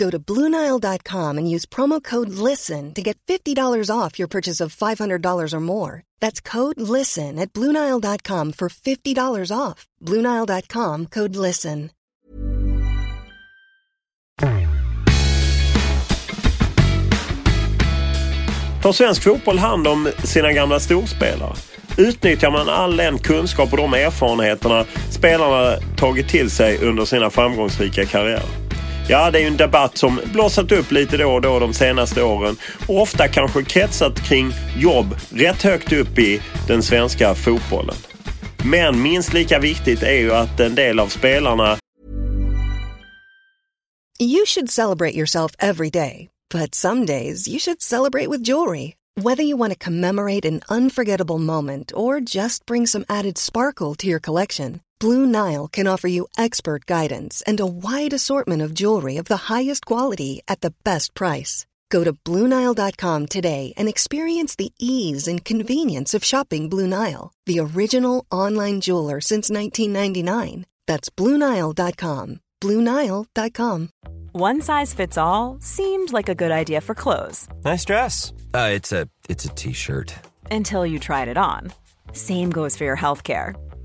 Go to BlueNile.com and use promo code LISTEN to get $50 off your purchase of $500 or more. That's code LISTEN at BlueNile.com for $50 off. BlueNile.com code LISTEN. Tar svensk fotboll hand om sina gamla storspelare? Utnyttjar man all den kunskap och de erfarenheterna spelarna tagit till sig under sina framgångsrika karriärer? Ja, det är ju en debatt som blossat upp lite då och då de senaste åren och ofta kanske kretsat kring jobb rätt högt upp i den svenska fotbollen. Men minst lika viktigt är ju att en del av spelarna You should celebrate yourself every day, but some days you should celebrate with jewelry. Whether you want to commemorate an unforgettable moment or just bring some added sparkle to your collection, Blue Nile can offer you expert guidance and a wide assortment of jewelry of the highest quality at the best price. Go to BlueNile.com today and experience the ease and convenience of shopping Blue Nile, the original online jeweler since 1999. That's BlueNile.com. BlueNile.com. One size fits all seemed like a good idea for clothes Nice dress. Uh, it's a it's a t-shirt. until you tried it on. Same goes for your healthcare.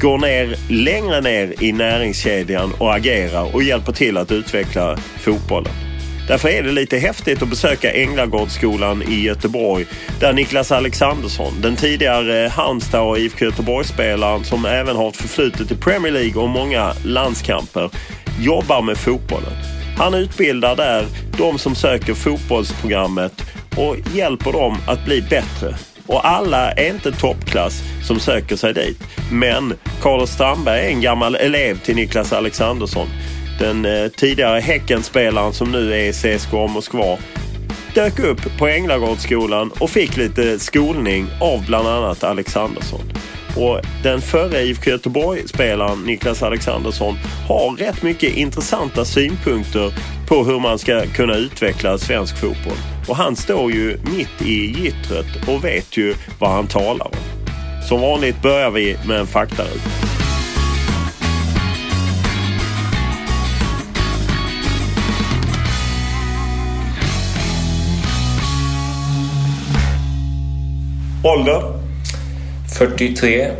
Går ner längre ner i näringskedjan och agerar och hjälper till att utveckla fotbollen. Därför är det lite häftigt att besöka Änglagårdsskolan i Göteborg där Niklas Alexandersson, den tidigare Halmstad och IFK Göteborg-spelaren som även har ett förflutet i Premier League och många landskamper, jobbar med fotbollen. Han utbildar där de som söker fotbollsprogrammet och hjälper dem att bli bättre. Och alla är inte toppklass som söker sig dit. Men Carlos Strandberg är en gammal elev till Niklas Alexandersson. Den eh, tidigare Häckenspelaren som nu är i CSKA Moskva dök upp på Änglagårdsskolan och fick lite skolning av bland annat Alexandersson. Och den förre IFK Göteborg-spelaren Niklas Alexandersson har rätt mycket intressanta synpunkter på hur man ska kunna utveckla svensk fotboll. Och han står ju mitt i gittret och vet ju vad han talar om. Som vanligt börjar vi med en faktaruta. Ålder? 43.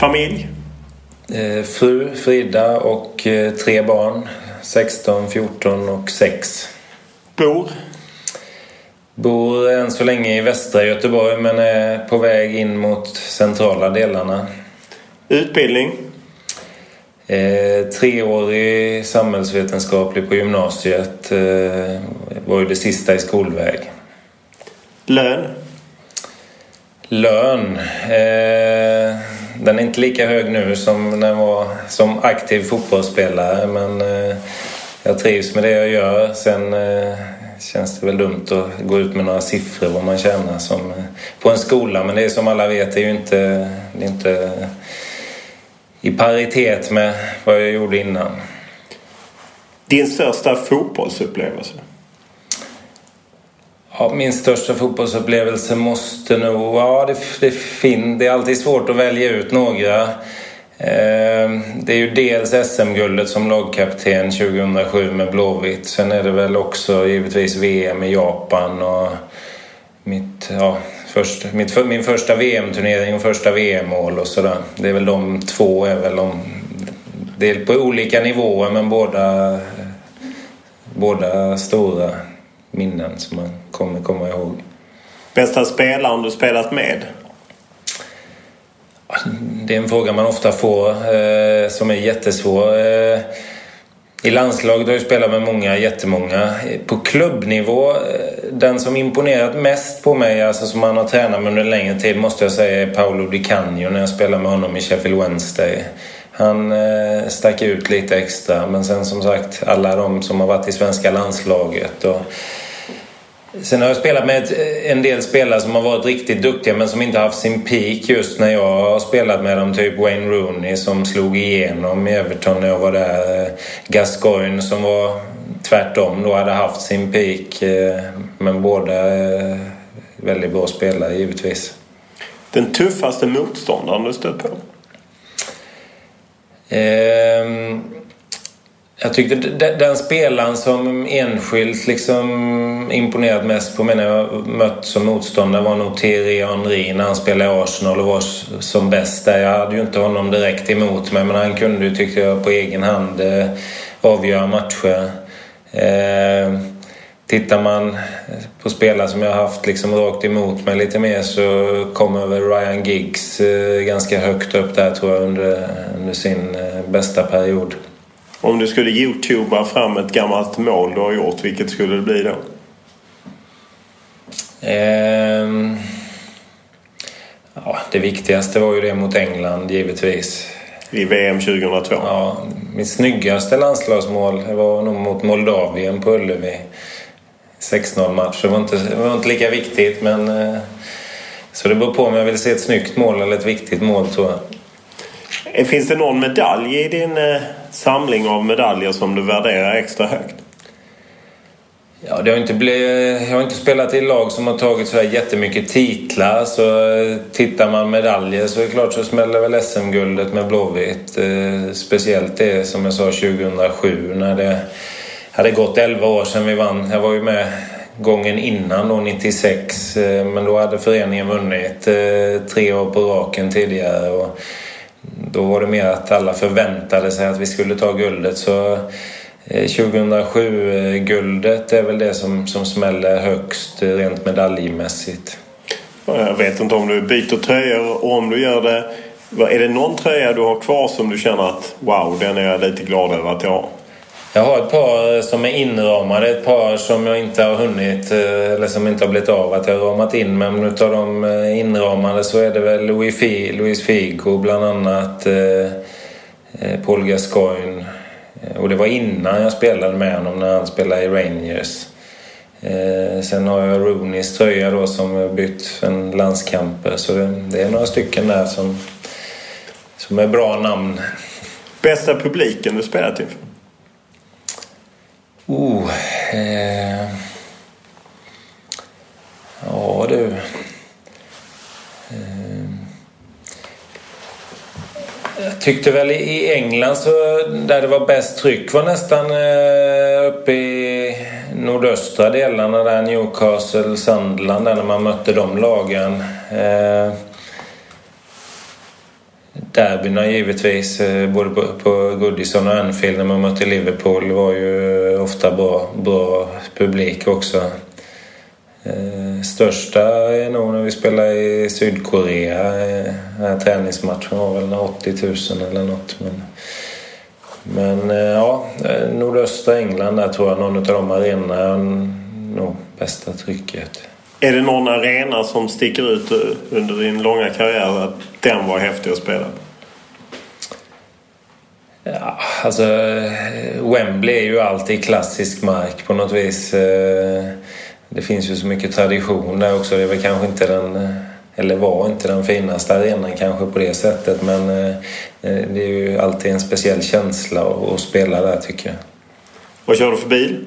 Familj? Eh, fru Frida och eh, tre barn. 16, 14 och 6. Bor? Bor än så länge i västra Göteborg men är på väg in mot centrala delarna. Utbildning? Eh, treårig samhällsvetenskaplig på gymnasiet. Eh, var ju det sista i skolväg. Lön? Lön. Eh, den är inte lika hög nu som när jag var som aktiv fotbollsspelare men eh, jag trivs med det jag gör. Sen eh, känns det väl dumt att gå ut med några siffror vad man tjänar som, eh, på en skola men det är som alla vet det är ju inte, det är inte i paritet med vad jag gjorde innan. Din största fotbollsupplevelse? Ja, min största fotbollsupplevelse måste nog... Ja, det, det, fin, det är alltid svårt att välja ut några. Eh, det är ju dels SM-guldet som lagkapten 2007 med Blåvitt. Sen är det väl också givetvis VM i Japan och mitt, ja, först, mitt, min första VM-turnering och första VM-mål och sådär. Det är väl de två är väl de... Det är på olika nivåer men båda, båda stora minnen som man kommer komma ihåg. Bästa spelaren du spelat med? Det är en fråga man ofta får eh, som är jättesvår. Eh, I landslaget har jag spelat med många, jättemånga. På klubbnivå, eh, den som imponerat mest på mig, alltså som man har tränat med under en längre tid, måste jag säga är Paolo Di Canio när jag spelade med honom i Sheffield Wednesday. Han eh, stack ut lite extra, men sen som sagt alla de som har varit i svenska landslaget och Sen har jag spelat med en del spelare som har varit riktigt duktiga men som inte haft sin peak just när jag har spelat med dem. Typ Wayne Rooney som slog igenom i Everton när jag var där. Gascoigne som var tvärtom då hade haft sin peak. Men båda väldigt bra spelare givetvis. Den tuffaste motståndaren du stött på? Ehm... Jag tyckte den spelaren som enskilt liksom imponerat mest på mig när jag mött som motståndare var nog Thierry Henry när han spelade i Arsenal och var som bäst där. Jag hade ju inte honom direkt emot mig men han kunde ju, tyckte jag, på egen hand eh, avgöra matcher. Eh, tittar man på spelare som jag har haft liksom rakt emot mig lite mer så kommer väl Ryan Giggs eh, ganska högt upp där tror jag under, under sin eh, bästa period. Om du skulle youtuba fram ett gammalt mål du har gjort, vilket skulle det bli då? Ehm... Ja, det viktigaste var ju det mot England, givetvis. I VM 2002? Ja, mitt snyggaste landslagsmål var nog mot Moldavien på Ullevi. 6-0 match. Det var, inte, det var inte lika viktigt, men... Eh, så det beror på om jag vill se ett snyggt mål eller ett viktigt mål, tror jag. Eh, finns det någon medalj i din eh, samling av medaljer som du värderar extra högt? Ja, det har inte blivit, jag har inte spelat i lag som har tagit så här jättemycket titlar. Så eh, tittar man medaljer så är det klart så smäller väl SM-guldet med Blåvitt. Eh, speciellt det som jag sa 2007 när det hade gått 11 år sedan vi vann. Jag var ju med gången innan då, 96. Eh, men då hade föreningen vunnit tre år på raken tidigare. Och då var det mer att alla förväntade sig att vi skulle ta guldet. Så eh, 2007-guldet eh, är väl det som, som smäller högst rent medaljmässigt. Jag vet inte om du byter tröjor och om du gör det. Är det någon tröja du har kvar som du känner att wow, den är jag lite glad över att jag har? Jag har ett par eh, som är inramade, ett par som jag inte har hunnit eh, eller som inte har blivit av att jag har ramat in. Men utav de eh, inramade så är det väl Louis, Fi, Louis Figo bland annat, eh, Paul Gascoigne. Och det var innan jag spelade med honom när han spelade i Rangers. Eh, sen har jag Rooneys tröja då som jag bytt en landskamper. Så det, det, är några stycken där som, som är bra namn. Bästa publiken du spelat inför? Oh, eh, ja du. Eh, Jag tyckte väl i England så där det var bäst tryck var nästan eh, uppe i nordöstra delarna där Newcastle, Sunderland där när man mötte de lagen. Eh, derbyna givetvis, eh, både på, Goodison och Anfield när man mötte Liverpool var ju eh, ofta bra, bra publik också. Eh, största är nog när vi spelade i Sydkorea. den här träningsmatchen var väl 80 000 eller något. Men, men ja, nordöstra England där tror jag någon av de arenorna är nog bästa trycket. Är det någon arena som sticker ut under din långa karriär att den var häftig att spela på? Ja, alltså Wembley är ju alltid klassisk mark på något vis. Det finns ju så mycket tradition där också. Det väl kanske inte den eller var inte den finaste arenan kanske på det sättet men eh, det är ju alltid en speciell känsla att spela där tycker jag. Vad kör du för bil?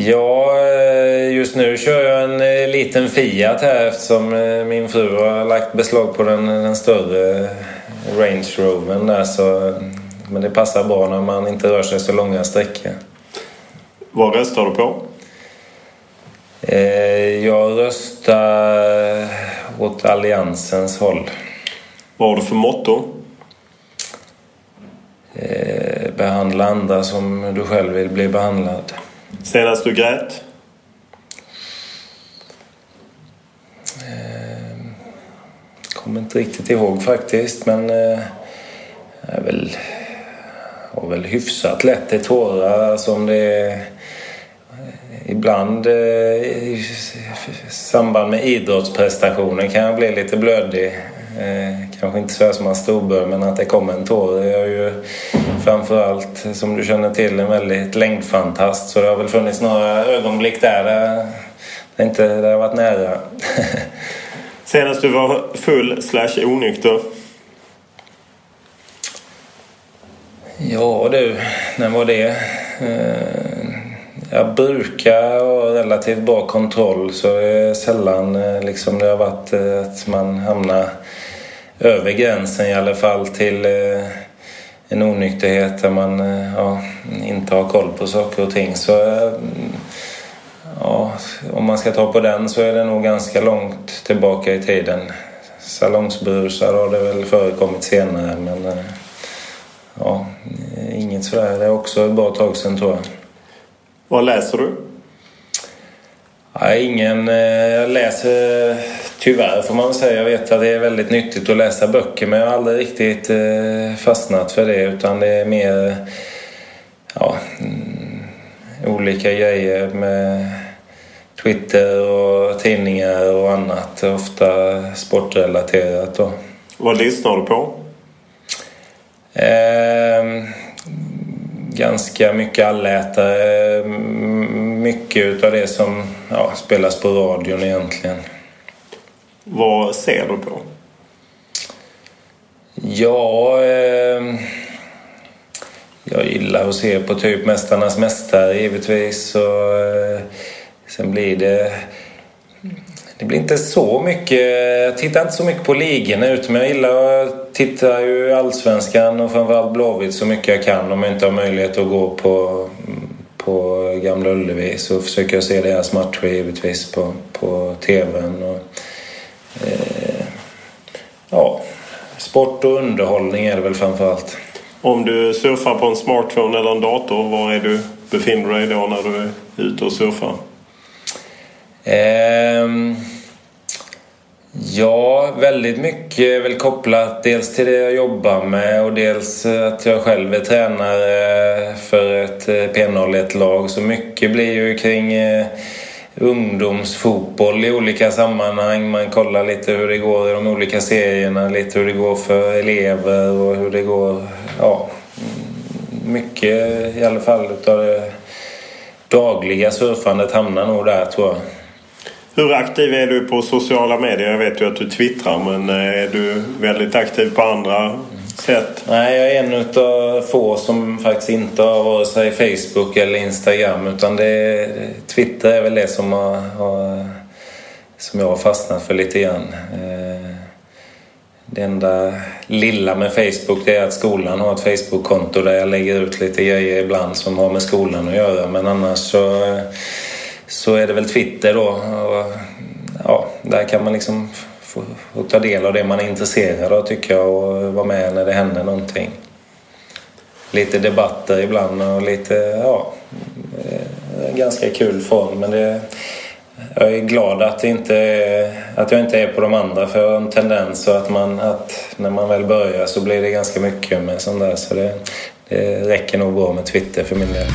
Ja, eh, just nu kör jag en eh, liten Fiat här eftersom min fru har lagt beslag på den, den större Range Rovern där så men det passar bra när man inte rör sig så långa sträckor. Vad röstar du på? Eh, jag röstar åt Alliansens håll. Vad har du för motto? Eh, behandla andra som du själv vill bli behandlad. Senast du grät? Eh, kommer inte riktigt ihåg faktiskt men jag är väl, har väl hyfsat lätt till tårar som det är eh, ibland eh, i samband med idrottsprestationer kan jag bli lite blödig. Eh, kanske inte så som man storbör men att det kommer en tår. Jag är ju framförallt som du känner till en väldigt längdfantast så det har väl funnits några ögonblick där där det inte det har varit nära. Senast du var full slash onykter? Ja du, när var det? Eh, jag brukar ha relativt bra kontroll så det är sällan eh, liksom det har varit eh, att man hamnar över gränsen i alla fall till eh, en onykterhet där man ja, inte har koll på saker och ting. Så ja, om man ska ta på den så är det nog ganska långt tillbaka i tiden. Salongsbrusar har det väl förekommit senare men ja, inget sådär. Det är också ett bra tag sedan tror jag. Vad läser du? Nej, ingen... Eh, jag läser tyvärr får man säga. Jag vet att det är väldigt nyttigt att läsa böcker men jag har aldrig riktigt eh, fastnat för det utan det är mer ja, mm, olika grejer med Twitter och tidningar och annat. Ofta sportrelaterat då. Vad lyssnar du på? Eh, ganska mycket allätare. Mycket utav det som ja, spelas på radion egentligen. Vad ser du på? Ja, eh, jag gillar att se på typ Mästarnas Mästare givetvis. Och, eh, sen blir det det blir inte så mycket. Jag tittar inte så mycket på ligorna Men jag gillar att titta ju Allsvenskan och framförallt Blåvitt så mycket jag kan om jag inte har möjlighet att gå på, på Gamla Ullevi så försöker jag se deras matcher givetvis på, på TVn. Och, eh, ja, sport och underhållning är det väl framförallt. Om du surfar på en smartphone eller en dator, var är du befinner dig då när du är ute och surfar? Um, ja, väldigt mycket är väl kopplat dels till det jag jobbar med och dels att jag själv är tränare för ett eh, P01-lag. Så mycket blir ju kring uh, ungdomsfotboll i olika sammanhang. Man kollar lite hur det går i de olika serierna, lite hur det går för elever och hur det går... Ja, mycket i alla fall utav det dagliga surfandet hamnar nog där tror jag. Hur aktiv är du på sociala medier? Jag vet ju att du twittrar men eh, är du väldigt aktiv på andra sätt? Nej, jag är en av få som faktiskt inte har vare sig Facebook eller Instagram utan det är, Twitter är väl det som, har, har, som jag har fastnat för lite grann. Eh, det enda lilla med Facebook är att skolan har ett Facebook-konto där jag lägger ut lite grejer ibland som har med skolan att göra. Men annars så, så är det väl Twitter då. Och, ja, där kan man liksom få, få, ta del av det man är intresserad av tycker jag och vara med när det händer någonting. Lite debatter ibland och lite, ja, eh, ganska kul form. Men det, jag är glad att, inte att jag inte är på de andra för jag har en tendens att, man, att när man väl börjar så blir det ganska mycket med sånt där. Så det, det räcker nog bra med Twitter för min del.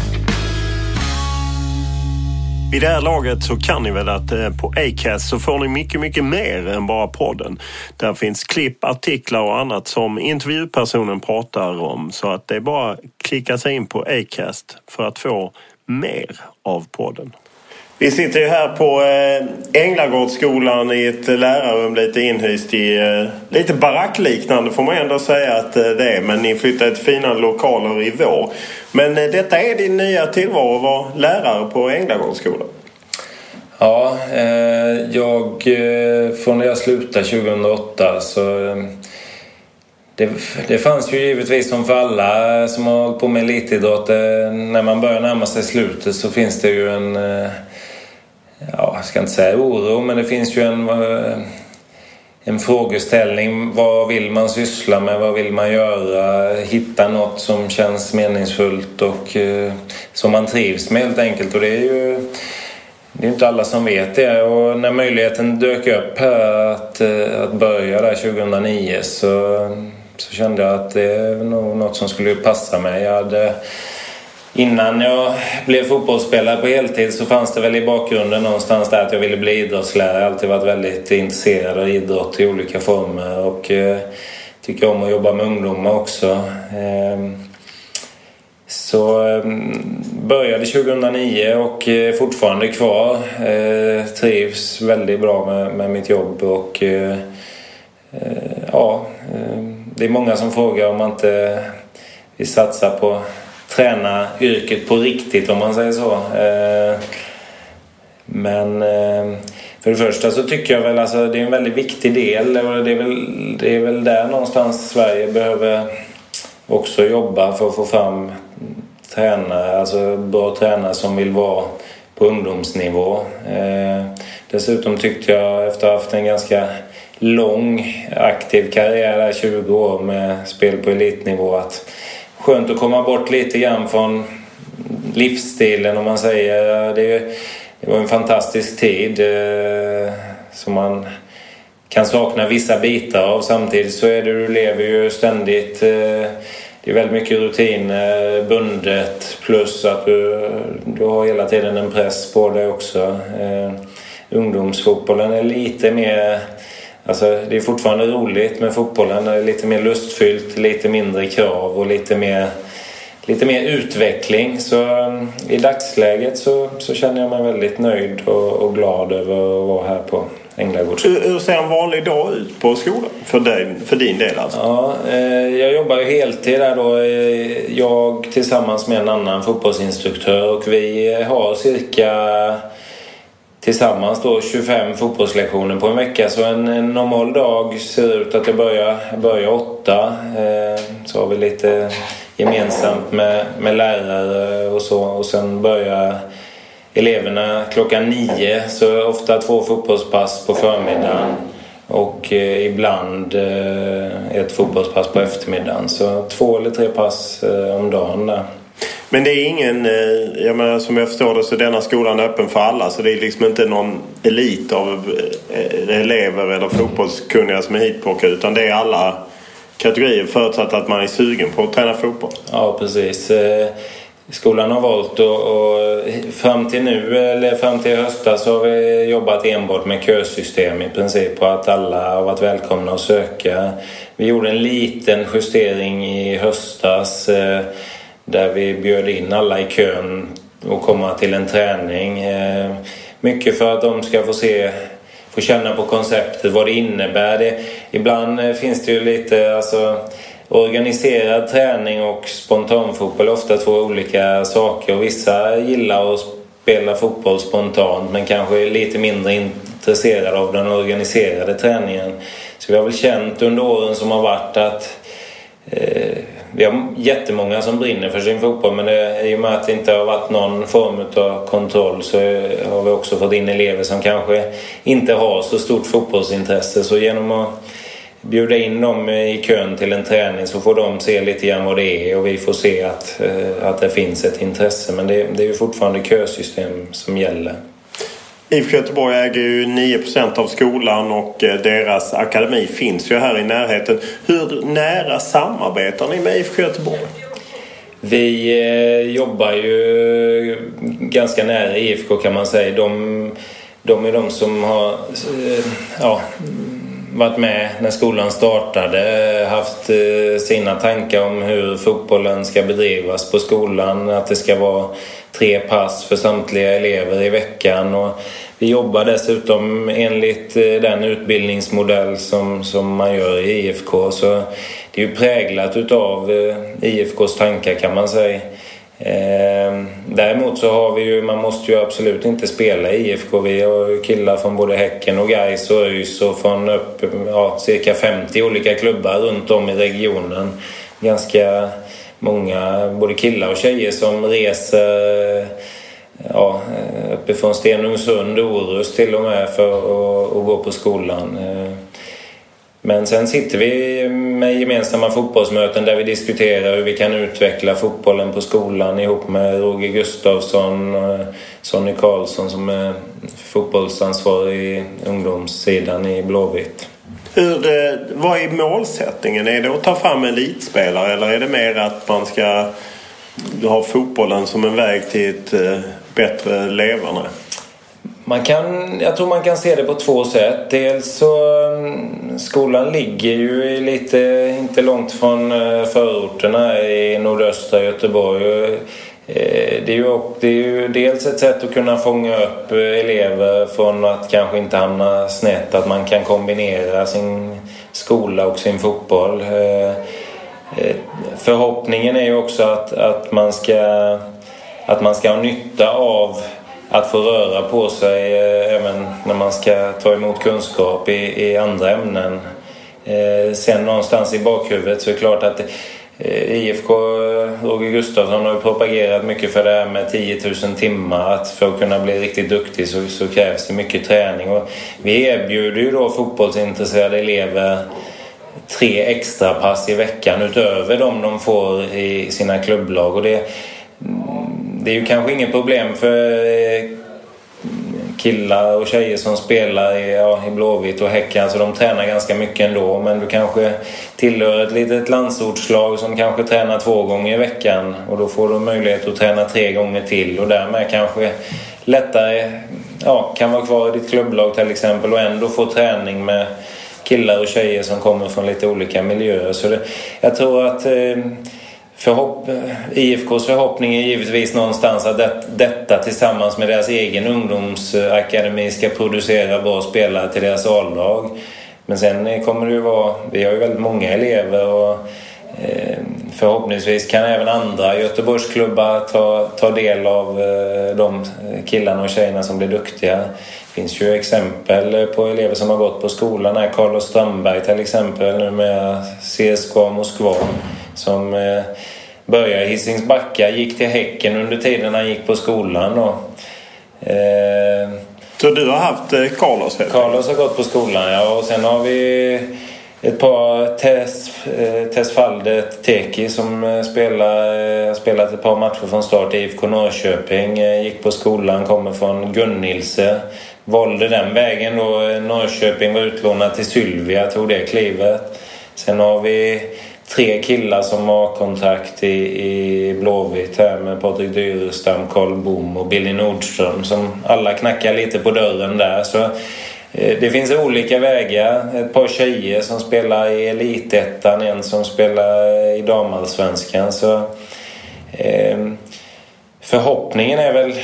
Vid det här laget så kan ni väl att eh, på Acast så får ni mycket, mycket mer än bara podden. Där finns klipp, artiklar och annat som intervjupersonen pratar om. Så att det är bara att klicka sig in på Acast för att få mer av podden. Vi sitter ju här på eh, Änglagårdsskolan i ett lärarrum lite inhyst i eh, lite barackliknande får man ändå säga att eh, det är. Men ni flyttade till fina lokaler i vår. Men detta är din nya tillvaro att vara lärare på Änglagårdsskolan. Ja, jag, från när jag slutade 2008 så det, det fanns ju givetvis som för alla som har hållit på med elitidrott. När man börjar närma sig slutet så finns det ju en ja, jag ska inte säga oro, men det finns ju en, eh, en frågeställning. Vad vill man syssla med? Vad vill man göra? Hitta något som känns meningsfullt och eh, som man trivs med helt enkelt. Och det är ju det är inte alla som vet det. Och när möjligheten dök upp här att, eh, att börja där 2009 så, så kände jag att det är nog något som skulle passa mig. Jag hade Innan jag blev fotbollsspelare på heltid så fanns det väl i bakgrunden någonstans där att jag ville bli idrottslärare. Jag har alltid varit väldigt intresserad av idrott i olika former och eh, tycker om att jobba med ungdomar också. Ehm, ehm, eh, så eh, började 2009 och är fortfarande kvar. Eh, trivs väldigt bra med, med mitt jobb och eh, eh, ja, ehm, det är många som frågar om man inte vill satsa på träna yrket på riktigt om man säger så. Eh, men eh, för det första så tycker jag väl alltså det är en väldigt viktig del. Det är väl, det är väl där någonstans Sverige behöver också jobba för att få fram tränare, alltså bra tränare som vill vara på ungdomsnivå. Eh, dessutom tyckte jag efter att ha haft en ganska lång aktiv karriär, 20 år med spel på elitnivå, att skönt att komma bort lite grann från livsstilen om man säger. Det, det var en fantastisk tid eh, som man kan sakna vissa bitar av. Samtidigt så är det, du lever ju ständigt. Eh, det är väldigt mycket rutiner, bundet plus att du, du har hela tiden en press på dig också. Eh, ungdomsfotbollen är lite mer Alltså, det är fortfarande roligt med fotbollen. Det är lite mer lustfyllt, lite mindre krav och lite mer, lite mer utveckling. Så um, i dagsläget så, så känner jag mig väldigt nöjd och, och glad över att vara här på. Hur, hur ser en vanlig dag ut på skolan för, dig, för din del alltså? Ja, eh, jag jobbar ju heltid där då. Eh, jag tillsammans med en annan fotbollsinstruktör och vi har cirka tillsammans då 25 fotbollslektioner på en vecka. Så en, en normal dag ser ut att jag börjar, jag börjar åtta. Eh, så har vi lite gemensamt med, med lärare och så. Och sen börjar eleverna klockan nio. Så ofta två fotbollspass på förmiddagen. Och eh, ibland eh, ett fotbollspass på eftermiddagen. Så två eller tre pass eh, om dagen där. Men det är ingen, eh, jag menar, som jag förstår det så är denna skolan öppen för alla så det är liksom inte någon elit av eh, elever eller fotbollskunniga som är hitplockade utan det är alla kategorier förutsatt att man är sugen på att träna fotboll. Ja precis. Eh, skolan har valt och, fram till nu, eller fram till höstas så har vi jobbat enbart med kösystem i princip och att alla har varit välkomna att söka. Vi gjorde en liten justering i höstas där vi bjöd in alla i kön och komma till en träning. Eh, mycket för att de ska få se få känna på konceptet, vad det innebär. Det, ibland eh, finns det ju lite alltså, organiserad träning och spontanfotboll är ofta två olika saker. Och vissa gillar att spela fotboll spontant men kanske är lite mindre intresserade av den organiserade träningen. Så vi har väl känt under åren som har varit att eh, vi har jättemånga som brinner för sin fotboll men det, i och med att det inte har varit någon form av kontroll så har vi också fått in elever som kanske inte har så stort fotbollsintresse. Så genom att bjuda in dem i kön till en träning så får de se lite grann vad det är och vi får se att, eh, att det finns ett intresse. Men det, det är ju fortfarande kösystem som gäller. IFK Göteborg äger ju 9% av skolan och eh, deras akademi finns ju här i närheten. Hur nära samarbetar ni med IFK Göteborg? Vi eh, jobbar ju ganska nära IFK kan man säga. De, de är de som har eh, ja, varit med när skolan startade, haft eh, sina tankar om hur fotbollen ska bedrivas på skolan. Att det ska vara tre pass för samtliga elever i veckan. Och vi jobbar dessutom enligt eh, den utbildningsmodell som, som man gör i IFK. Så det är ju präglat utav eh, IFKs tankar kan man säga. Eh, däremot så har vi ju, man måste ju absolut inte spela i IFK. Vi har ju killar från både Häcken och Gais och ÖIS och från upp, ja, cirka 50 olika klubbar runt om i regionen. Ganska många, både killar och tjejer som reser ja, uppifrån Stenungsund och Orust till och med för att, att gå på skolan. Ehm, men sen sitter vi med gemensamma fotbollsmöten där vi diskuterar hur vi kan utveckla fotbollen på skolan ihop med Roger Gustafsson och Sonny Karlsson som är fotbollsansvarig i ungdomssidan i Blåvitt. Hur, eh, vad är målsättningen? Är det att ta fram elitspelare eller är det mer att man ska ha fotbollen som en väg till ett eh, bättre leverne? Man kan, jag tror man kan se det på två sätt. Dels så mm, skolan ligger ju lite, inte långt från eh, förorterna i nordöstra Göteborg. Eh, det är, ju, det är ju dels ett sätt att kunna fånga upp eh, elever från att kanske inte hamna snett. Att man kan kombinera sin skola och sin fotboll. Förhoppningen är ju också att, att, man, ska, att man ska ha nytta av att få röra på sig eh, även när man ska ta emot kunskap i, i andra ämnen. Eh, sen någonstans i bakhuvudet så är det klart att eh, IFK Roger Gustafsson har propagerat mycket för det här med 10 000 timmar. Att för att kunna bli riktigt duktig så, så krävs det mycket träning. Och vi erbjuder ju då fotbollsintresserade elever tre extra pass i veckan utöver de de får i sina klubblag. Och det, det är ju kanske inget problem för eh, killar och tjejer som spelar i, ja, i Blåvitt och Häcken. Alltså de tränar ganska mycket ändå. Men du kanske tillhör ett litet landsortslag som kanske tränar två gånger i veckan. Och då får du möjlighet att träna tre gånger till och därmed kanske lättare ja, kan vara kvar i ditt klubblag till exempel och ändå få träning med killar och tjejer som kommer från lite olika miljöer. Så det, jag tror att eh, Förhopp IFKs förhoppning är givetvis någonstans att det, detta tillsammans med deras egen ungdomsakademi ska producera bra spelare till deras A-lag. Men sen kommer det ju vara, vi har ju väldigt många elever och eh, förhoppningsvis kan även andra Göteborgsklubbar ta, ta del av eh, de killarna och tjejerna som blir duktiga. Det finns ju exempel på elever som har gått på skolan här. Carlos Strandberg till exempel nu med CSKA Moskva som eh, började i Hisings Backa, gick till Häcken under tiden han gick på skolan. Och, eh, så du har haft eh, Carlos? Carlos har gått på skolan, ja. Och sen har vi ett par Tess, eh, Tessfaldet Teki som eh, spelar, eh, spelat ett par matcher från start i IFK Norrköping. Gick på skolan, kommer från Gunnilse. Valde den vägen då. Norrköping var utlånad till Sylvia, tog det klivet. Sen har vi tre killar som har kontrakt i, i Blåvitt här med Patrik Dyrestam, Karl Bom och Billy Nordström som alla knackar lite på dörren där. Så eh, det finns olika vägar. Ett par tjejer som spelar i Elitettan, en som spelar i damallsvenskan. Så eh, förhoppningen är väl eh,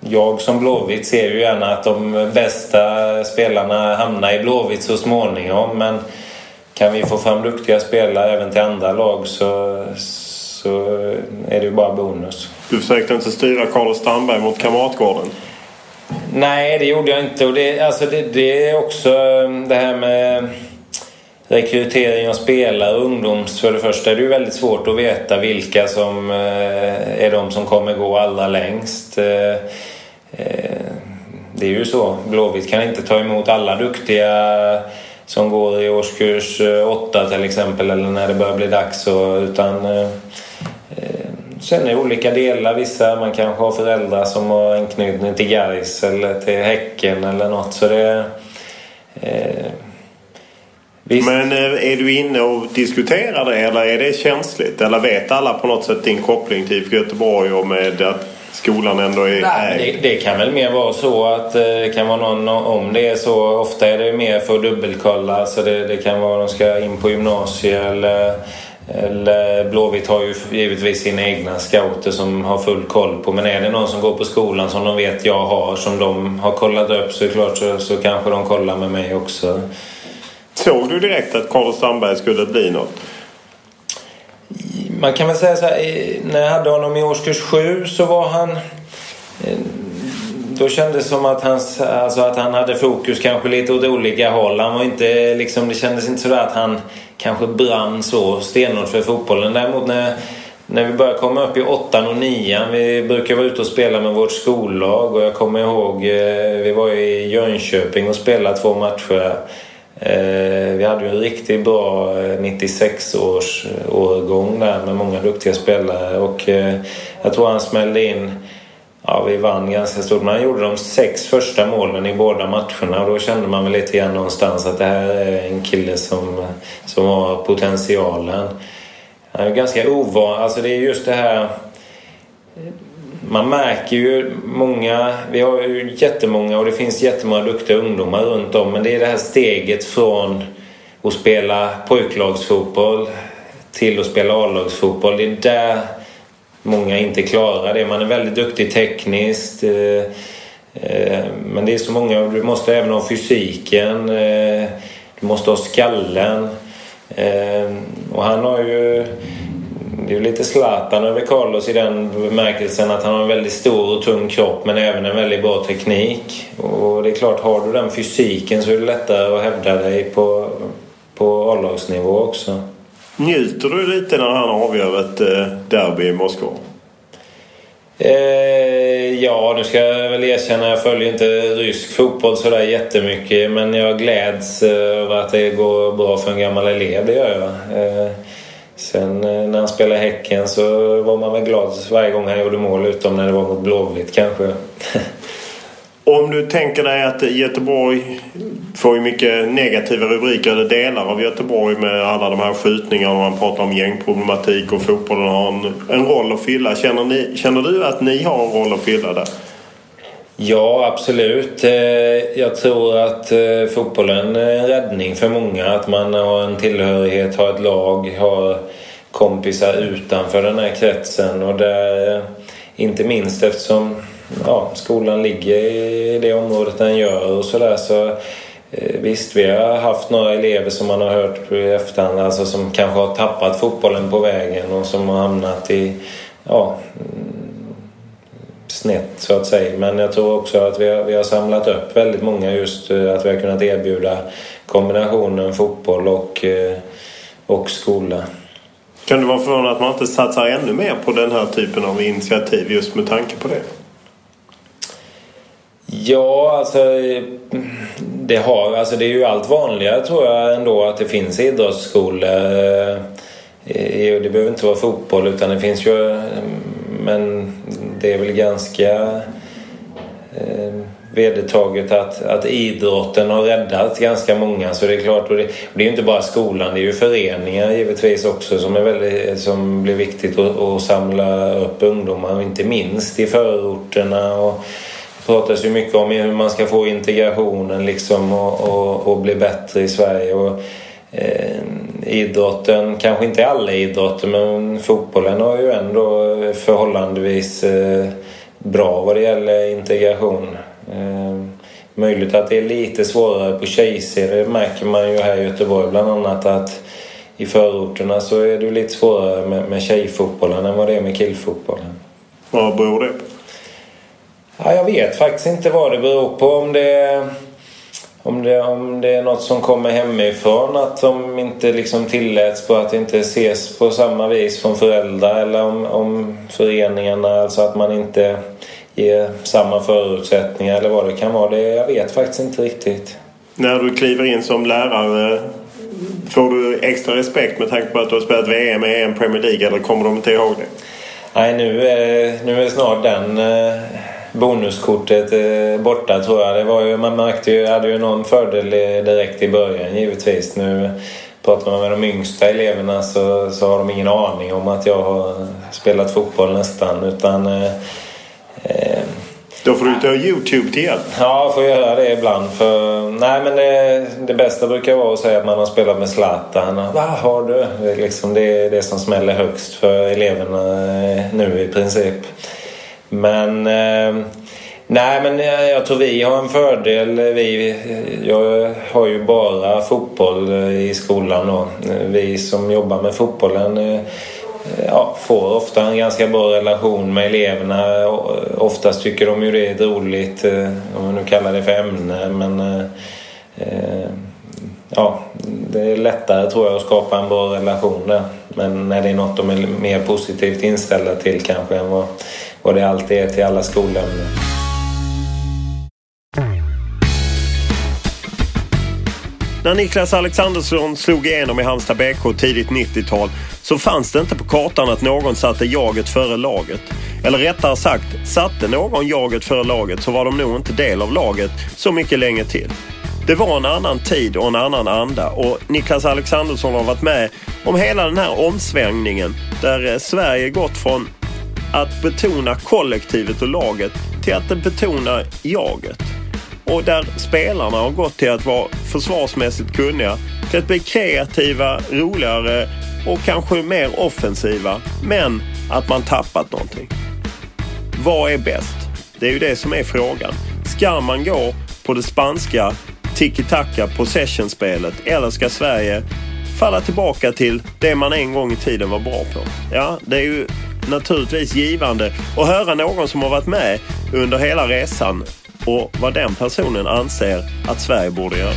jag som Blåvitt ser ju gärna att de bästa spelarna hamnar i Blåvitt så småningom. Men kan vi få fram duktiga spelare även till andra lag så, så är det ju bara bonus. Du försökte inte styra Carlos Strandberg mot Kamratgården? Nej, det gjorde jag inte. Och det, alltså det, det är också um, det här med rekrytering av spelare och ungdoms. För det första är det ju väldigt svårt att veta vilka som eh, är de som kommer gå allra längst. Eh, eh, det är ju så. Blåvitt kan inte ta emot alla duktiga som går i årskurs eh, 8 till exempel eller när det börjar bli dags. utan eh, eh, Sen är olika delar. Vissa man kanske har föräldrar som har anknytning till Gais eller till Häcken eller något. Så det... Eh, Men är du inne och diskuterar det eller är det känsligt? Eller vet alla på något sätt din koppling till IFK Göteborg och med att skolan ändå är Nej, det, det, kan väl mer vara så att det eh, kan vara någon, om det är så. Ofta är det mer för att dubbelkolla. Så det, det kan vara att de ska in på gymnasiet eller eller Blåvitt har ju givetvis sina egna scouter som har full koll på. Men är det någon som går på skolan som de vet jag har, som de har kollat upp så är det klart så, så kanske de kollar med mig också. Såg du direkt att Carlos Strandberg skulle bli något? Man kan väl säga så här, när jag hade honom i årskurs sju så var han... Eh, då kändes det som att, hans, alltså att han hade fokus kanske lite åt olika håll. Han var inte, liksom, det kändes inte sådär att han kanske brann så stenhårt för fotbollen. Däremot när, när vi började komma upp i åttan och nian. Vi brukar vara ute och spela med vårt skollag och jag kommer ihåg eh, vi var i Jönköping och spelade två matcher. Eh, vi hade ju en riktigt bra 96 eh, års årgång där med många duktiga spelare och eh, jag tror han smällde in Ja, vi vann ganska stort. men han gjorde de sex första målen i båda matcherna och då kände man väl lite grann någonstans att det här är en kille som, som har potentialen. Han är ganska ovan. Alltså det är just det här... Man märker ju många, vi har ju jättemånga och det finns jättemånga duktiga ungdomar runt om men det är det här steget från att spela pojklagsfotboll till att spela A-lagsfotboll. Det är där många inte klarar det. Man är väldigt duktig tekniskt. Eh, eh, men det är så många. Du måste även ha fysiken. Eh, du måste ha skallen. Och han har ju... Det är lite Zlatan över Carlos i den bemärkelsen att han har en väldigt stor och tung kropp men även en väldigt bra teknik. Och det är klart, har du den fysiken så är det lättare att hävda dig på, på A-lagsnivå också. Njuter du lite när han avgör ett eh, derby i Moskva? Eh, ja, nu ska jag väl erkänna jag följer inte rysk fotboll sådär jättemycket. Men jag gläds över att det går bra för en gammal elev, det gör jag. Eh, sen eh, när han spelade i Häcken så var man väl glad varje gång han gjorde mål utom när det var mot Blåvitt kanske. Om du tänker dig att Göteborg får ju mycket negativa rubriker, eller delar av Göteborg med alla de här skjutningarna och man pratar om gängproblematik och fotbollen har en, en roll att fylla. Känner, ni, känner du att ni har en roll att fylla där? Ja, absolut. Eh, jag tror att eh, fotbollen är en räddning för många. Att man har en tillhörighet, har ett lag, har kompisar utanför den här kretsen. Och där, eh, inte minst eftersom ja, skolan ligger i det området den gör och sådär så Visst, vi har haft några elever som man har hört i efterhand, alltså som kanske har tappat fotbollen på vägen och som har hamnat i, ja, snett så att säga. Men jag tror också att vi har, vi har samlat upp väldigt många just eh, att vi har kunnat erbjuda kombinationen fotboll och, eh, och skola. Kan det vara förvånande att man inte satsar ännu mer på den här typen av initiativ just med tanke på det? Ja, alltså det, har, alltså det är ju allt vanligare tror jag ändå att det finns idrottsskolor. Eh, det behöver inte vara fotboll utan det finns ju... Men det är väl ganska eh, vedertaget att, att idrotten har räddat ganska många. Så det är klart, och det, och det är ju inte bara skolan, det är ju föreningar givetvis också som, är väldigt, som blir viktigt att, att samla upp ungdomar och inte minst i förorterna. Och, pratas ju mycket om hur man ska få integrationen liksom och, och, och bli bättre i Sverige. Och, eh, idrotten, kanske inte alla idrotter men fotbollen har ju ändå förhållandevis eh, bra vad det gäller integration. Eh, möjligt att det är lite svårare på tjejserier, det märker man ju här i Göteborg bland annat att i förorterna så är det lite svårare med, med tjejfotbollen än vad det är med killfotbollen. Vad beror det på? Ja, jag vet faktiskt inte vad det beror på. Om det, om det, om det är något som kommer hemifrån, att de inte liksom tilläts på att inte ses på samma vis från föräldrar eller om, om föreningarna, alltså att man inte ger samma förutsättningar eller vad det kan vara. Det, jag vet faktiskt inte riktigt. När du kliver in som lärare Får du extra respekt med tanke på att du har spelat VM, EM, Premier League eller kommer de inte ihåg det? Nej, nu är, nu är snart den eh, bonuskortet eh, borta tror jag. Det var ju, man märkte ju, hade ju någon fördel direkt i början givetvis. Nu pratar man med de yngsta eleverna så, så har de ingen aning om att jag har spelat fotboll nästan. Utan eh, eh då får du ta Youtube till hjälp. Ja, jag får göra det ibland. För, nej, men det, det bästa brukar vara att säga att man har spelat med Zlatan. Vad har du? Det är liksom det, det som smäller högst för eleverna eh, nu i princip. Men... Eh, nej, men jag tror vi har en fördel. Vi, jag har ju bara fotboll eh, i skolan då. Vi som jobbar med fotbollen eh, ja, får ofta en ganska bra relation med eleverna. Oftast tycker de ju det är roligt, eh, om man nu kallar det för ämne. Men eh, ja, det är lättare tror jag att skapa en bra relation där. Men när det är något de är mer positivt inställda till kanske än vad, vad det alltid är till alla skolämnen. När Niklas Alexandersson slog igenom i Halmstad BK tidigt 90-tal så fanns det inte på kartan att någon satte jaget före laget. Eller rättare sagt, satte någon jaget före laget så var de nog inte del av laget så mycket länge till. Det var en annan tid och en annan anda och Niklas Alexandersson har varit med om hela den här omsvängningen där eh, Sverige gått från att betona kollektivet och laget till att betona jaget och där spelarna har gått till att vara försvarsmässigt kunniga, till att bli kreativa, roligare och kanske mer offensiva. Men att man tappat någonting. Vad är bäst? Det är ju det som är frågan. Ska man gå på det spanska tiki-taka possession-spelet eller ska Sverige falla tillbaka till det man en gång i tiden var bra på? Ja, det är ju naturligtvis givande att höra någon som har varit med under hela resan och vad den personen anser att Sverige borde göra.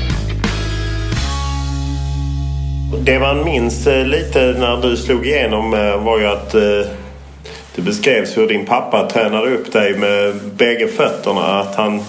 Det man minns eh, lite när du slog igenom eh, var ju att eh, det beskrevs hur din pappa tränade upp dig med bägge fötterna. Att han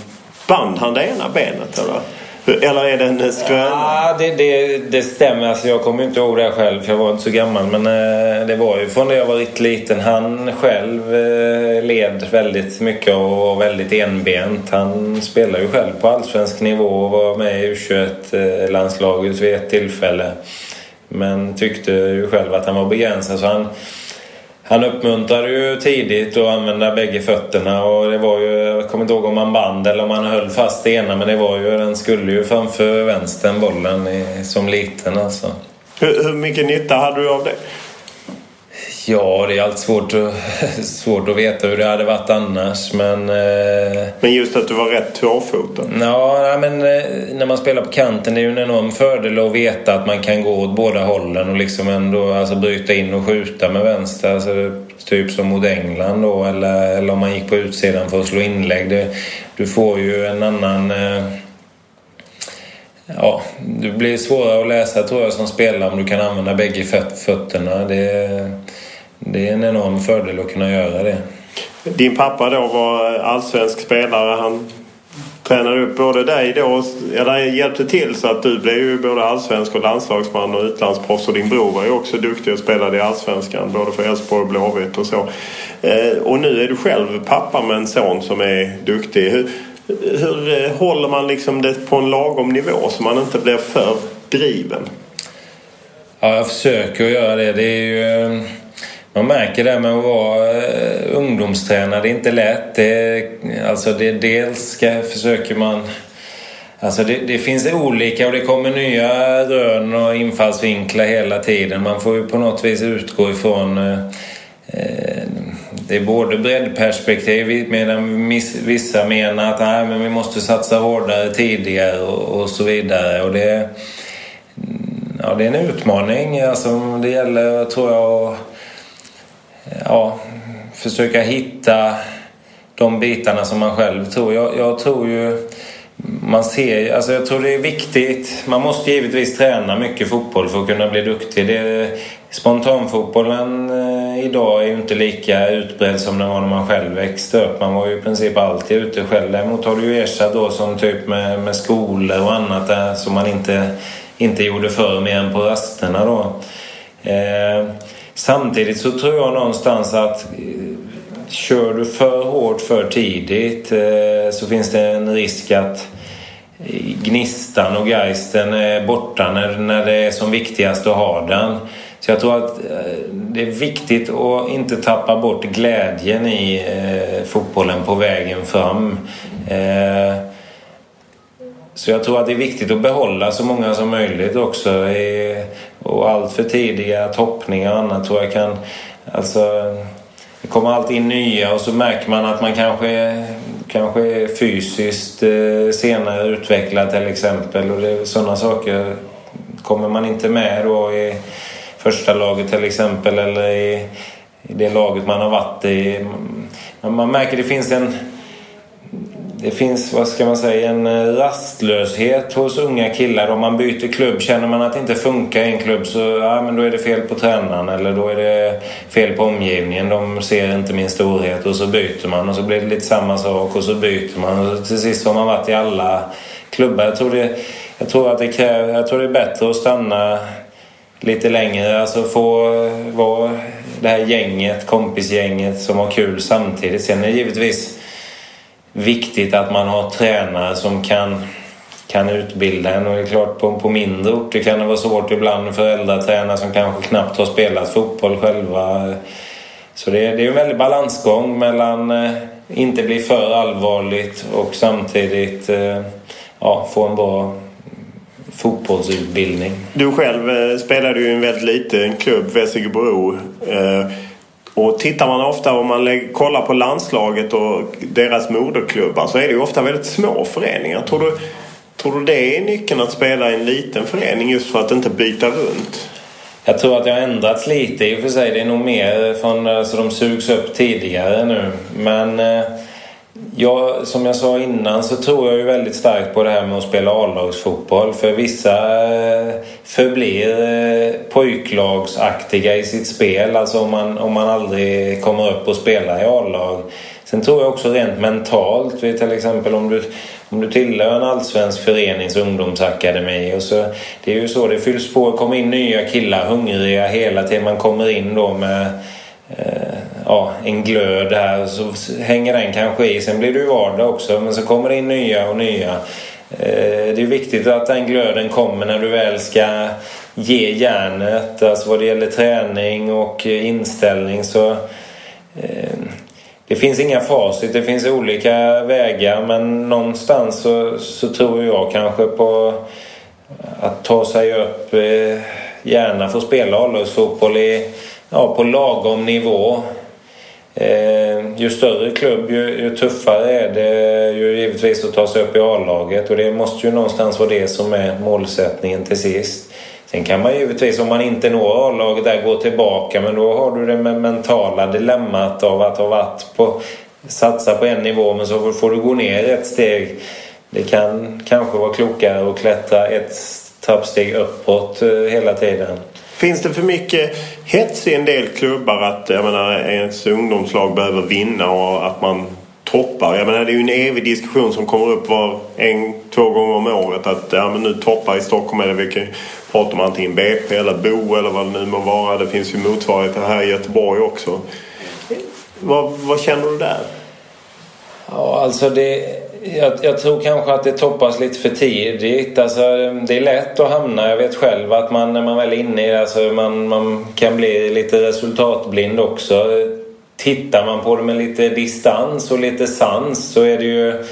band han det ena benet eller? Eller är det en skröna? Ja, det, det, det stämmer. Alltså, jag kommer inte ihåg det själv för jag var inte så gammal. Men eh, det var ju från när jag var riktigt liten. Han själv eh, led väldigt mycket och var väldigt enbent. Han spelade ju själv på allsvensk nivå och var med i U21-landslaget vid ett tillfälle. Men tyckte ju själv att han var begränsad. Så han, han uppmuntrade ju tidigt att använda bägge fötterna och det var ju, jag kommer inte ihåg om han band eller om han höll fast det ena men det var ju, den skulle ju framför vänstern bollen i, som liten alltså. Hur, hur mycket nytta hade du av det? Ja, det är alltid svårt att, svårt att veta hur det hade varit annars. Men, eh... men just att du var rätt tvåfotad? Ja, men eh, när man spelar på kanten det är ju en enorm fördel att veta att man kan gå åt båda hållen och liksom ändå alltså, bryta in och skjuta med vänster. Alltså, typ som mot England då, eller, eller om man gick på utsidan för att slå inlägg. Det, du får ju en annan... Eh ja, det blir svårare att läsa tror jag som spelare om du kan använda bägge fötterna. Det, det är en enorm fördel att kunna göra det. Din pappa då var allsvensk spelare. Han tränade upp både dig då, eller hjälpte till så att du blev ju både allsvensk och landslagsman och utlandsproffs. Och din bror var ju också duktig och spelade i allsvenskan både för Elfsborg och Blåvitt och så. Eh, och nu är du själv pappa med en son som är duktig. Hur, hur eh, håller man liksom det på en lagom nivå så man inte blir för driven? Ja, jag försöker att göra det. Det är ju man märker det med att vara eh, ungdomstränare, det är inte lätt. Det, alltså det, dels ska, försöker man... Alltså det, det, finns olika och det kommer nya rön och infallsvinklar hela tiden. Man får ju på något vis utgå ifrån eh, eh det är både breddperspektiv medan vissa menar att nej, men vi måste satsa hårdare tidigare och, och så vidare. Och det, ja, det är en utmaning. Alltså, det gäller, tror jag, att ja, försöka hitta de bitarna som man själv tror. Jag, jag tror ju man ser, alltså jag tror det är viktigt. Man måste givetvis träna mycket fotboll för att kunna bli duktig. Det, spontanfotbollen eh, idag är ju inte lika utbredd som den var när man själv växte upp. Man var ju i princip alltid ute själv. Däremot har det ju ersatt då som typ med, med skolor och annat där som man inte, inte gjorde förr mer än på rasterna då. Eh, samtidigt så tror jag någonstans att eh, kör du för hårt för tidigt eh, så finns det en risk att eh, gnistan och geisten är borta när, när det är som viktigast att ha den. Så jag tror att det är viktigt att inte tappa bort glädjen i eh, fotbollen på vägen fram. Eh, så jag tror att det är viktigt att behålla så många som möjligt också. Och allt för tidiga toppningar och annat tror jag kan... Alltså, det kommer alltid in nya och så märker man att man kanske, kanske är fysiskt eh, senare utvecklad till exempel. Och det, sådana saker kommer man inte med då i första laget till exempel eller i, i det laget man har varit i. Man, man märker det finns en det finns, vad ska man säga, en eh, rastlöshet hos unga killar. Om man byter klubb, känner man att det inte funkar i en klubb så ja, men då är det fel på tränaren eller då är det fel på omgivningen. De ser inte min storhet och så byter man och så blir det lite samma sak och så byter man. Och till sist har man varit i alla klubbar. Jag tror, det, jag tror att det kräver, jag tror det är bättre att stanna lite längre. Alltså få vara det här gänget, kompisgänget som har kul samtidigt. Sen är det givetvis viktigt att man har tränare som kan, kan utbilda en. Och det är klart på, på mindre orter kan det vara svårt ibland. Föräldratränare som kanske knappt har spelat fotboll själva. Så det, det är en väldig balansgång mellan eh, inte bli för allvarligt och samtidigt eh, ja, få en bra fotbollsutbildning. Du själv eh, spelade ju i en väldigt liten klubb, Vessigebro. Och tittar man ofta om man kollar på landslaget och deras moderklubbar så är det ju ofta väldigt små föreningar. Tror du, tror du det är nyckeln att spela i en liten förening just för att inte byta runt? Jag tror att det har ändrats lite i och för sig. Det är nog mer från, alltså de sugs upp tidigare nu. Men eh, Ja, som jag sa innan så tror jag ju väldigt starkt på det här med att spela A-lagsfotboll. För vissa eh, förblir eh, pojklagsaktiga i sitt spel. Alltså om man, om man aldrig kommer upp och spelar i A-lag. Sen tror jag också rent mentalt, till exempel om du, om du tillhör en allsvensk förenings ungdomsakademi. Och så, det är ju så, det fylls på, det kommer in nya killar, hungriga hela tiden. Man kommer in då med Eh, ja, en glöd här så hänger den kanske i. Sen blir det ju vardag också men så kommer det in nya och nya. Eh, det är viktigt att den glöden kommer när du väl ska ge järnet. Alltså vad det gäller träning och inställning så eh, det finns inga facit, det finns olika vägar men någonstans så, så tror jag kanske på att ta sig upp, eh, gärna få spela A-lagsfotboll i ja, på lagom nivå. Eh, ju större klubb ju, ju, tuffare är det ju givetvis att ta sig upp i A-laget och det måste ju någonstans vara det som är målsättningen till sist. Sen kan man givetvis om man inte når A-laget där gå tillbaka men då har du det med mentala dilemmat av att ha varit på satsa på en nivå men så får du gå ner ett steg. Det kan kanske vara klokare att klättra ett trappsteg uppåt eh, hela tiden. Finns det för mycket hets i en del klubbar att jag menar, ens ungdomslag behöver vinna och att man toppar? Jag menar, det är ju en evig diskussion som kommer upp var en, två gånger om året att ja, men nu toppar i Stockholm eller vi pratar om antingen BP eller Bo eller vad det nu må vara. Det finns ju motsvarigheter här i Göteborg också. Vad, vad känner du där? Ja, alltså det jag, jag, tror kanske att det toppas lite för tidigt. Alltså, det är lätt att hamna, jag vet själv att man när man väl är inne i det, alltså, man, man kan bli lite resultatblind också. Tittar man på det med lite distans och lite sans så är det ju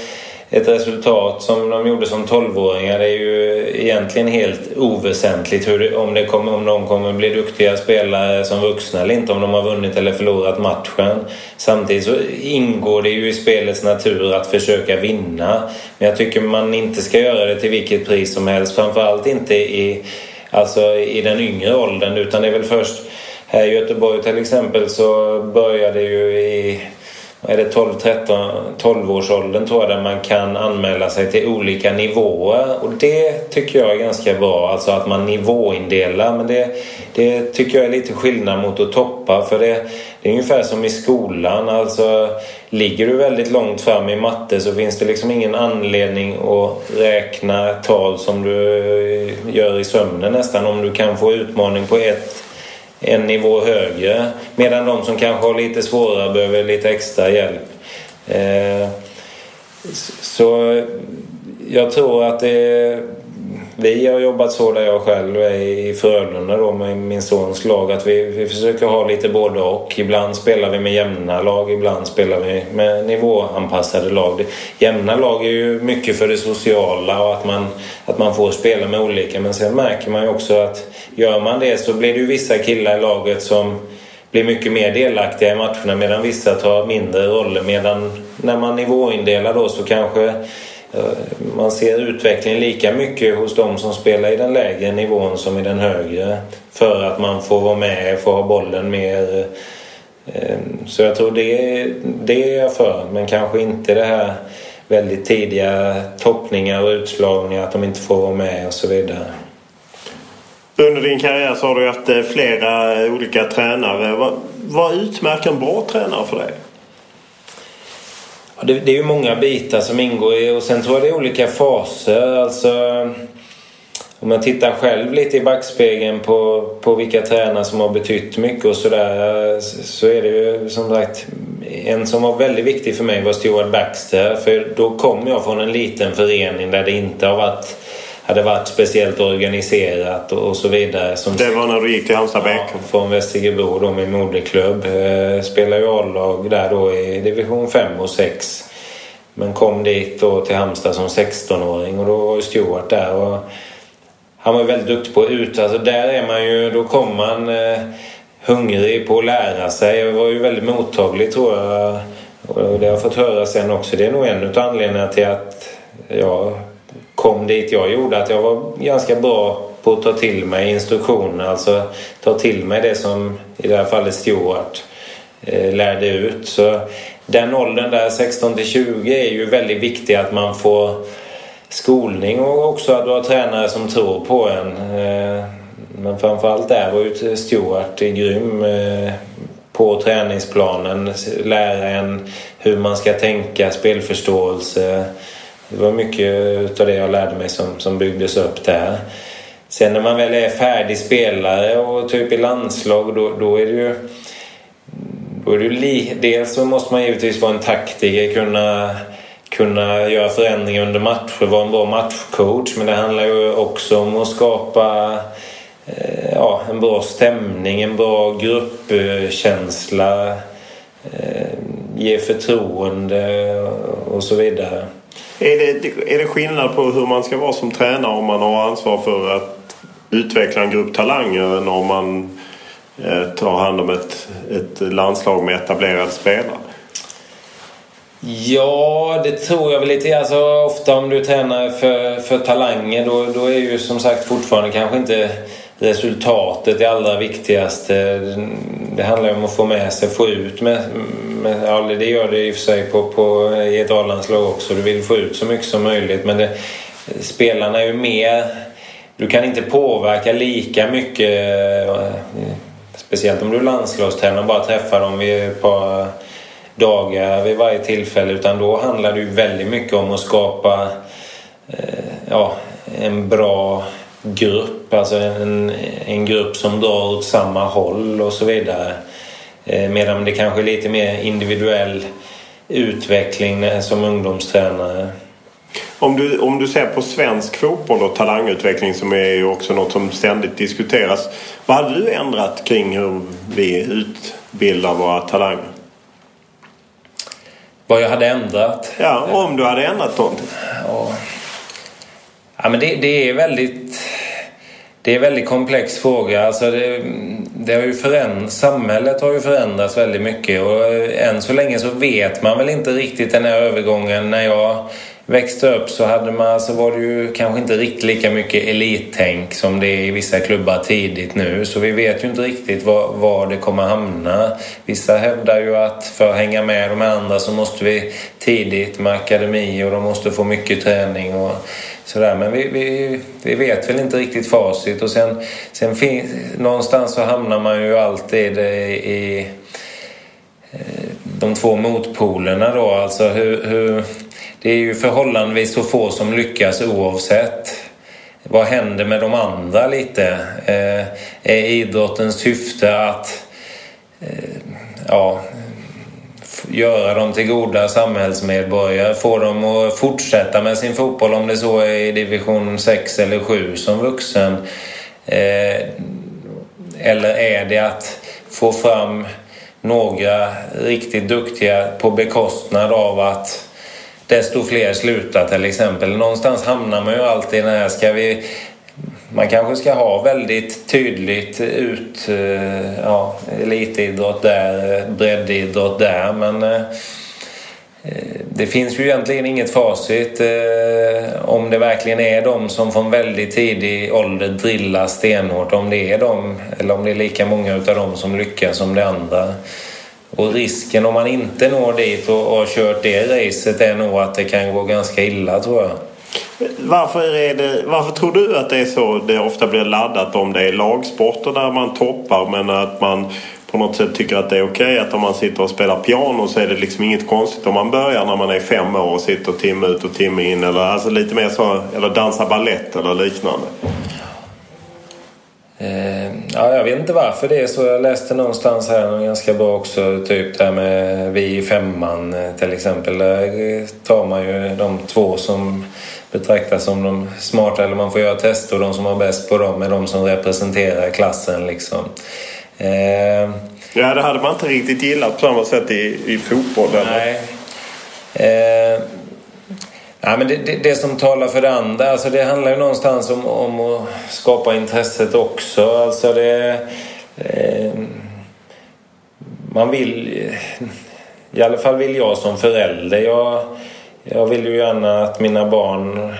ett resultat som de gjorde som 12-åringar är ju egentligen helt oväsentligt hur, om, det kommer, om de kommer bli duktiga spelare som vuxna eller inte, om de har vunnit eller förlorat matchen. Samtidigt så ingår det ju i spelets natur att försöka vinna. Men jag tycker man inte ska göra det till vilket pris som helst. Framförallt inte i, alltså i den yngre åldern utan det är väl först här i Göteborg till exempel så började ju i är det 12, 13, 12 årsåldern tror jag där man kan anmäla sig till olika nivåer och det tycker jag är ganska bra. Alltså att man nivåindelar men det, det tycker jag är lite skillnad mot att toppa för det, det är ungefär som i skolan. Alltså ligger du väldigt långt fram i matte så finns det liksom ingen anledning att räkna tal som du gör i sömnen nästan om du kan få utmaning på ett en nivå högre. Medan de som kanske har lite svårare behöver lite extra hjälp. Eh, så jag tror att det, vi har jobbat så där jag själv är i Frölunda då med min sons lag att vi, vi försöker ha lite både och. Ibland spelar vi med jämna lag, ibland spelar vi med nivåanpassade lag. Det, jämna lag är ju mycket för det sociala och att man, att man får spela med olika men sen märker man ju också att gör man det så blir det ju vissa killar i laget som blir mycket mer delaktiga i matcherna medan vissa tar mindre roller medan när man nivåindelar då så kanske Eh, man ser utvecklingen lika mycket hos de som spelar i den lägre nivån som i den högre. För att man får vara med, får ha bollen mer. Eh, så jag tror det, det är jag för. Men kanske inte det här väldigt tidiga toppningar och utslagningar, att de inte får vara med och så vidare. Under din karriär så har du haft eh, flera olika tränare. Vad, vad utmärker en bra tränare för dig? Ja, det, det, är ju många bitar som ingår i och sen tror jag det är olika faser. Alltså, om man tittar själv lite i backspegeln på, på vilka tränare som har betytt mycket och sådär så är det ju som sagt en som var väldigt viktig för mig var Stuart Baxter för då kom jag från en liten förening där det inte har varit hade varit speciellt organiserat och, så vidare. Som det var när du gick till Halmstad BK? Ja, från Västergebro då, min moderklubb. Eh, spelade ju A-lag där då i division 5 och 6. Men kom dit då till Halmstad som 16-åring och då var ju Stuart där. Och han var ju väldigt duktig på att ut. Alltså där är man ju, då kommer man eh, hungrig på att lära sig. Jag var ju väldigt mottaglig tror jag. Och det har jag fått höra sen också. Det är nog en av anledningarna till att jag kom dit jag gjorde att jag var ganska bra på att ta till mig instruktioner. Alltså ta till mig det som i det här fallet Stewart eh, lärde ut. Så den åldern där 16 till 20 är ju väldigt viktig att man får skolning och också att du har tränare som tror på en. Eh, men framförallt där var ju Stewart grym eh, på träningsplanen. Lära en hur man ska tänka, spelförståelse det var mycket av det jag lärde mig som, som byggdes upp där. Sen när man väl är färdig spelare och typ i landslag då, då är det ju... Då är det li, dels så måste man givetvis vara en taktiker, kunna, kunna göra förändringar under matcher, vara en bra matchcoach. Men det handlar ju också om att skapa eh, ja, en bra stämning, en bra gruppkänsla, eh, ge förtroende och så vidare. Är det, är det skillnad på hur man ska vara som tränare om man har ansvar för att utveckla en grupp talanger än om man eh, tar hand om ett, ett landslag med etablerade spelare? Ja, det tror jag väl lite. Alltså, ofta om du tränar för, för talanger då, då är ju som sagt fortfarande kanske inte resultatet det allra viktigaste. Det handlar om att få med sig, få ut med, med ja, det gör det i och för sig på, på, i ett A-landslag också. Du vill få ut så mycket som möjligt men det, spelarna är ju mer... Du kan inte påverka lika mycket eh, speciellt om du är landslagstränare och bara träffar dem vid ett par dagar vid varje tillfälle utan då handlar det ju väldigt mycket om att skapa eh, ja, en bra grupp, alltså en, en grupp som drar åt samma håll och så vidare. Eh, medan det kanske är lite mer individuell utveckling som ungdomstränare. Om du, om du ser på svensk fotboll och talangutveckling som är ju också något som ständigt diskuteras. Vad hade du ändrat kring hur vi utbildar våra talanger? Vad jag hade ändrat? Ja, om du hade ändrat någonting. Ja, ja men det, det är väldigt det är en väldigt komplex fråga. Alltså det, det har ju föränd, samhället har ju förändrats väldigt mycket och eh, än så länge så vet man väl inte riktigt den här övergången. När jag växte upp så hade man, så var det ju kanske inte riktigt lika mycket elittänk som det är i vissa klubbar tidigt nu. Så vi vet ju inte riktigt var, var det kommer hamna. Vissa hävdar ju att för att hänga med de andra så måste vi tidigt med akademi och de måste få mycket träning och sådär. Men vi, vi, vi vet väl inte riktigt facit och sen, sen finns, någonstans så hamnar man ju alltid i eh, de två motpolerna då. Alltså hur, hur det är ju förhållandevis så få som lyckas oavsett. Vad händer med de andra lite? Eh, är idrottens syfte att eh, ja, göra dem till goda samhällsmedborgare? Få dem att fortsätta med sin fotboll om det så är i division 6 eller 7 som vuxen? Eh, eller är det att få fram några riktigt duktiga på bekostnad av att desto fler slutar till exempel. Någonstans hamnar man ju alltid i den här, ska vi man kanske ska ha väldigt tydligt ut eh, ja, elitidrott där, breddidrott där men eh, eh, det finns ju egentligen inget facit om det verkligen är de som från väldigt tidig ålder drillar stenhårt om det är de eller om det är lika många utav dem som lyckas som det andra. Och risken om man inte når dit och har kört det racet är nog att det kan gå ganska illa tror jag. Varför, är det, varför tror du att det är så det ofta blir laddat om det är lagsporter där man toppar men att man på något sätt tycker att det är okej okay att om man sitter och spelar piano så är det liksom inget konstigt om man börjar när man är fem år och sitter timme ut och timme in eller alltså lite mer så eller dansar ballett eller liknande. Eh, ja, jag vet inte varför det är så. Jag läste någonstans här ganska bra också. Typ det här med vi i femman eh, till exempel. Där tar man ju de två som betraktas som de smarta eller man får göra tester och de som har bäst på dem är de som representerar klassen liksom. Eh, ja, det hade man inte riktigt gillat på samma sätt i, i fotboll. Nej. Eh, Ja, men det, det, det, som talar för det andra, alltså det handlar ju någonstans om, om att skapa intresset också. Alltså det, eh, man vill, i alla fall vill jag som förälder, jag, jag vill ju gärna att mina barn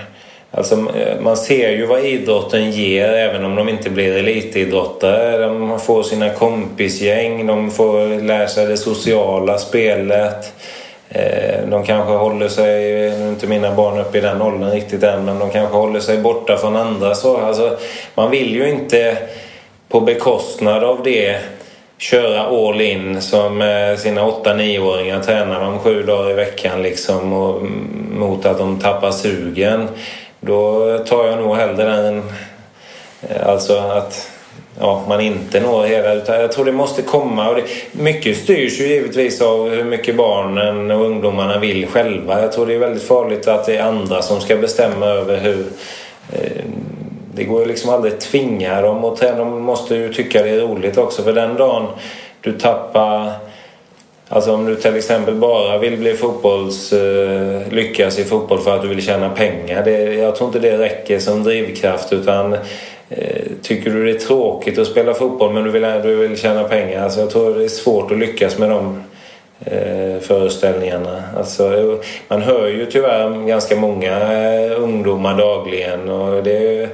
Alltså, eh, man ser ju vad idrotten ger även om de inte blir elitidrottare. De får sina kompisgäng, de får lära sig det sociala spelet. Eh, de kanske håller sig, nu är inte mina barn uppe i den åldern riktigt än, men de kanske håller sig borta från andra så. Alltså, man vill ju inte på bekostnad av det köra all in som eh, sina 8-9-åringar tränar de sju dagar i veckan liksom och, mot att de tappar sugen. Då tar jag nog hellre den, eh, alltså att ja, man inte når hela. Utan jag tror det måste komma. Och det, mycket styrs ju givetvis av hur mycket barnen och ungdomarna vill själva. Jag tror det är väldigt farligt att det är andra som ska bestämma över hur eh, det går ju liksom aldrig att tvinga dem och de måste ju tycka det är roligt också för den dagen du tappar Alltså om du till exempel bara vill bli fotbolls, uh, lyckas i fotboll för att du vill tjäna pengar. Det, jag tror inte det räcker som drivkraft utan eh, tycker du det är tråkigt att spela fotboll men du vill, du vill tjäna pengar? Alltså jag tror det är svårt att lyckas med de eh, föreställningarna. Alltså, man hör ju tyvärr ganska många eh, ungdomar dagligen och det är, eh,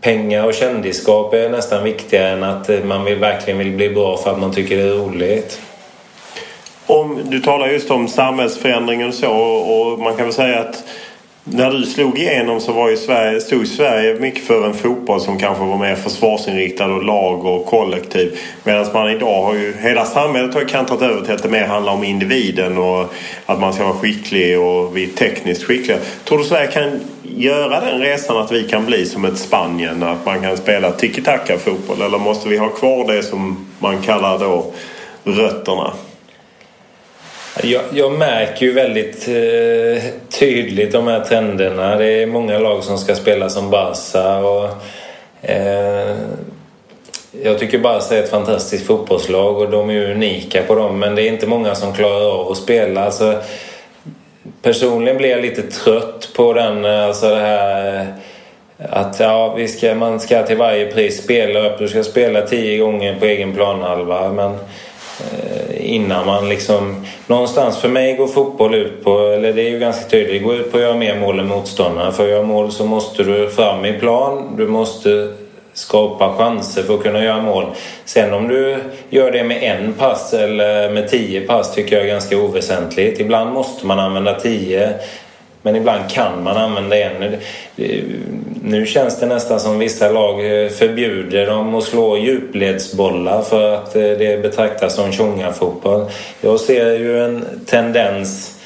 pengar och kändisskap är nästan viktigare än att man vill, verkligen vill bli bra för att man tycker det är roligt. Om, du talar just om samhällsförändringen och så och man kan väl säga att när du slog igenom så var ju Sverige, stod Sverige mycket för en fotboll som kanske var mer försvarsinriktad och lag och kollektiv. Medan man idag har ju, hela samhället har ju kantrat över till att det mer handlar om individen och att man ska vara skicklig och vi är tekniskt skickliga. Tror du Sverige kan göra den resan att vi kan bli som ett Spanien? Att man kan spela tiki-taka fotboll? Eller måste vi ha kvar det som man kallar då rötterna? Jag, jag, märker ju väldigt eh, tydligt de här trenderna. Det är många lag som ska spela som Barca. Och, eh, jag tycker Barca är ett fantastiskt fotbollslag och de är unika på dem. Men det är inte många som klarar av att spela. Alltså, personligen blir jag lite trött på den, eh, alltså det här eh, att ja, vi ska, man ska till varje pris spela upp. Du ska spela tio gånger på egen planhalva. Men Eh, innan man liksom... Någonstans för mig går fotboll ut på, eller det är ju ganska tydligt, det går ut på att göra mer mål än motståndaren. För att göra mål så måste du fram i plan, du måste skapa chanser för att kunna göra mål. Sen om du gör det med en pass eller med tio pass tycker jag är ganska oväsentligt. Ibland måste man använda tio. Men ibland kan man använda en. Nu känns det nästan som vissa lag förbjuder dem att slå djupledsbollar för att det betraktas som tjongafotboll. Jag ser ju en tendens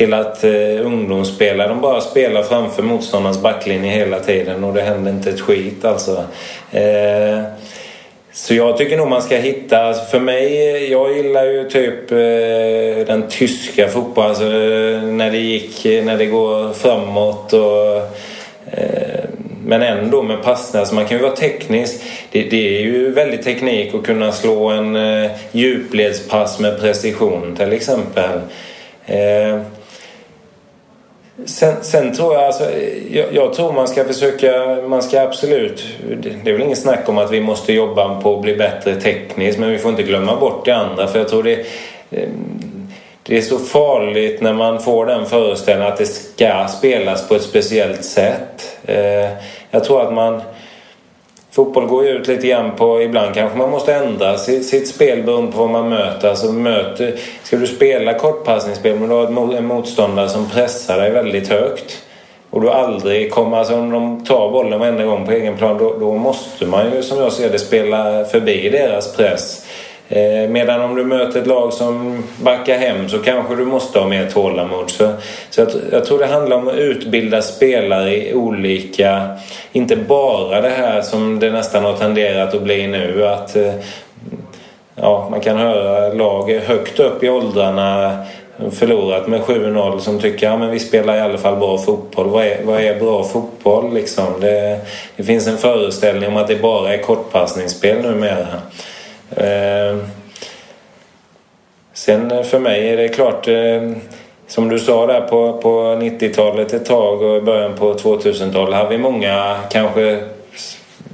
till att eh, ungdomsspelare de bara spelar framför motståndarens backlinje hela tiden och det händer inte ett skit alltså. Eh, så jag tycker nog man ska hitta, för mig, jag gillar ju typ eh, den tyska fotbollen, alltså eh, när det gick, när det går framåt och eh, men ändå med passningar, så man kan ju vara teknisk. Det, det, är ju väldigt teknik att kunna slå en eh, djupledspass med precision till exempel. Eh, Sen, sen, tror jag, alltså, jag, jag, tror man ska försöka, man ska absolut, det är väl ingen snack om att vi måste jobba på att bli bättre tekniskt men vi får inte glömma bort det andra för jag tror det, eh, det är så farligt när man får den föreställningen att det ska spelas på ett speciellt sätt. Eh, jag tror att man Fotboll går ju ut lite grann på, ibland kanske man måste ändra sitt, sitt spel beroende på vad man möter. Alltså möter, ska du spela kortpassningsspel men du har en motståndare som pressar dig väldigt högt och du aldrig kommer, alltså om de tar bollen varenda gång på egen plan då, då måste man ju som jag ser det spela förbi deras press. Eh, medan om du möter ett lag som backar hem så kanske du måste ha mer tålamod. Så, så jag, jag, tror det handlar om att utbilda spelare i olika... Inte bara det här som det nästan har tenderat att bli nu. Att eh, ja, man kan höra lag högt upp i åldrarna förlorat med 7-0 som tycker att ja, vi spelar i alla fall bra fotboll. Vad är, vad är bra fotboll liksom? Det, det finns en föreställning om att det bara är kortpassningsspel numera. Eh, sen för mig är det klart eh, som du sa där på, på 90-talet ett tag och i början på 2000-talet hade vi många kanske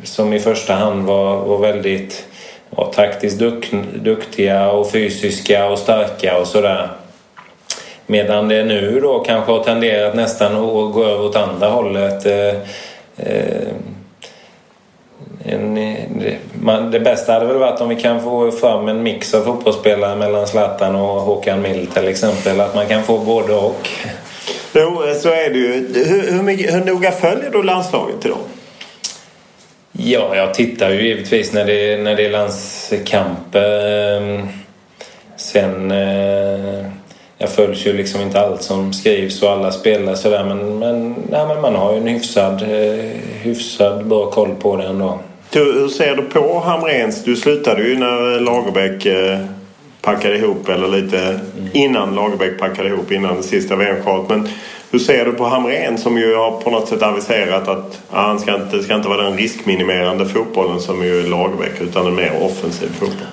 som i första hand var, var väldigt ja, taktiskt duk, duktiga och fysiska och starka och sådär. Medan det nu då kanske har tenderat nästan att gå över åt andra hållet. Eh, eh, en, man, det bästa hade väl varit om vi kan få fram en mix av fotbollsspelare mellan Zlatan och Håkan Mild till exempel. Att man kan få både och. Jo, så är det ju. Hur, hur, mycket, hur noga följer du landslaget idag? Ja, jag tittar ju givetvis när det, när det är landskamper. Ehm, sen... Eh, jag följs ju liksom inte allt som skrivs och alla spelar sådär men, men, nej, men man har ju en hyfsad, eh, hyfsad bra koll på det ändå. Hur ser du på Hamrens? Du slutade ju när Lagerbäck eh, packade ihop eller lite mm. innan Lagerbäck packade ihop innan det sista VM-kvalet. Men hur ser du på Hamrén som ju har på något sätt aviserat att ja, han ska inte, ska inte vara den riskminimerande fotbollen som ju Lagerbäck utan en mer offensiv fotboll?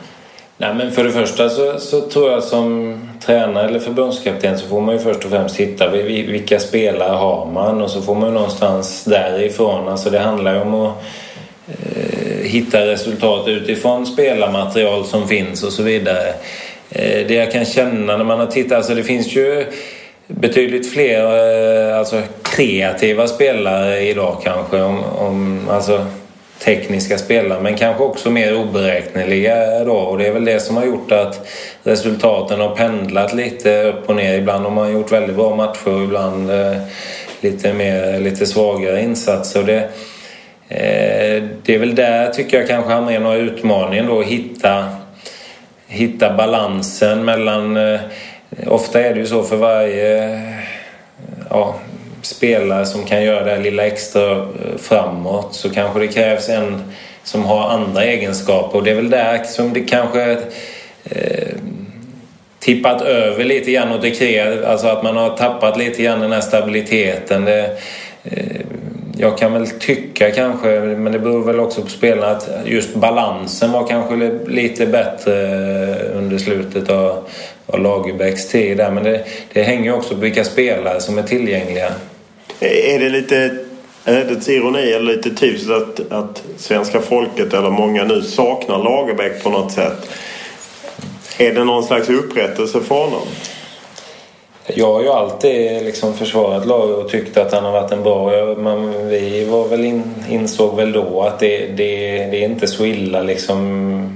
Nej, men för det första så, så, tror jag som tränare eller förbundskapten så får man ju först och främst hitta vilka spelare har man och så får man ju någonstans därifrån. Alltså det handlar ju om att eh, hitta resultat utifrån spelarmaterial som finns och så vidare. Eh, det jag kan känna när man har tittat, alltså det finns ju betydligt fler eh, alltså kreativa spelare idag kanske. Om, om, alltså, tekniska spelare men kanske också mer oberäkneliga då och det är väl det som har gjort att resultaten har pendlat lite upp och ner. Ibland har man gjort väldigt bra matcher och ibland eh, lite, mer, lite svagare insatser. Det, eh, det är väl där tycker jag kanske Hamrén har utmaningen då att hitta, hitta balansen mellan eh, Ofta är det ju så för varje ja, spelare som kan göra det här lilla extra eh, framåt så kanske det krävs en som har andra egenskaper och det är väl där som det kanske eh, tippat över lite grann åt det kreativa, alltså att man har tappat lite grann den här stabiliteten. Det, eh, jag kan väl tycka kanske, men det beror väl också på spelarna, att just balansen var kanske lite bättre eh, under slutet av, av Lagerbäcks tid där. Men det, det hänger också på vilka spelare som är tillgängliga. Är det lite ödets ironi eller lite typiskt att, att svenska folket eller många nu saknar Lagerbäck på något sätt? Är det någon slags upprättelse för honom? Jag har ju alltid liksom försvarat Lager och tyckt att han har varit en bra... Men vi var väl in, insåg väl då att det, det, det är inte så illa liksom.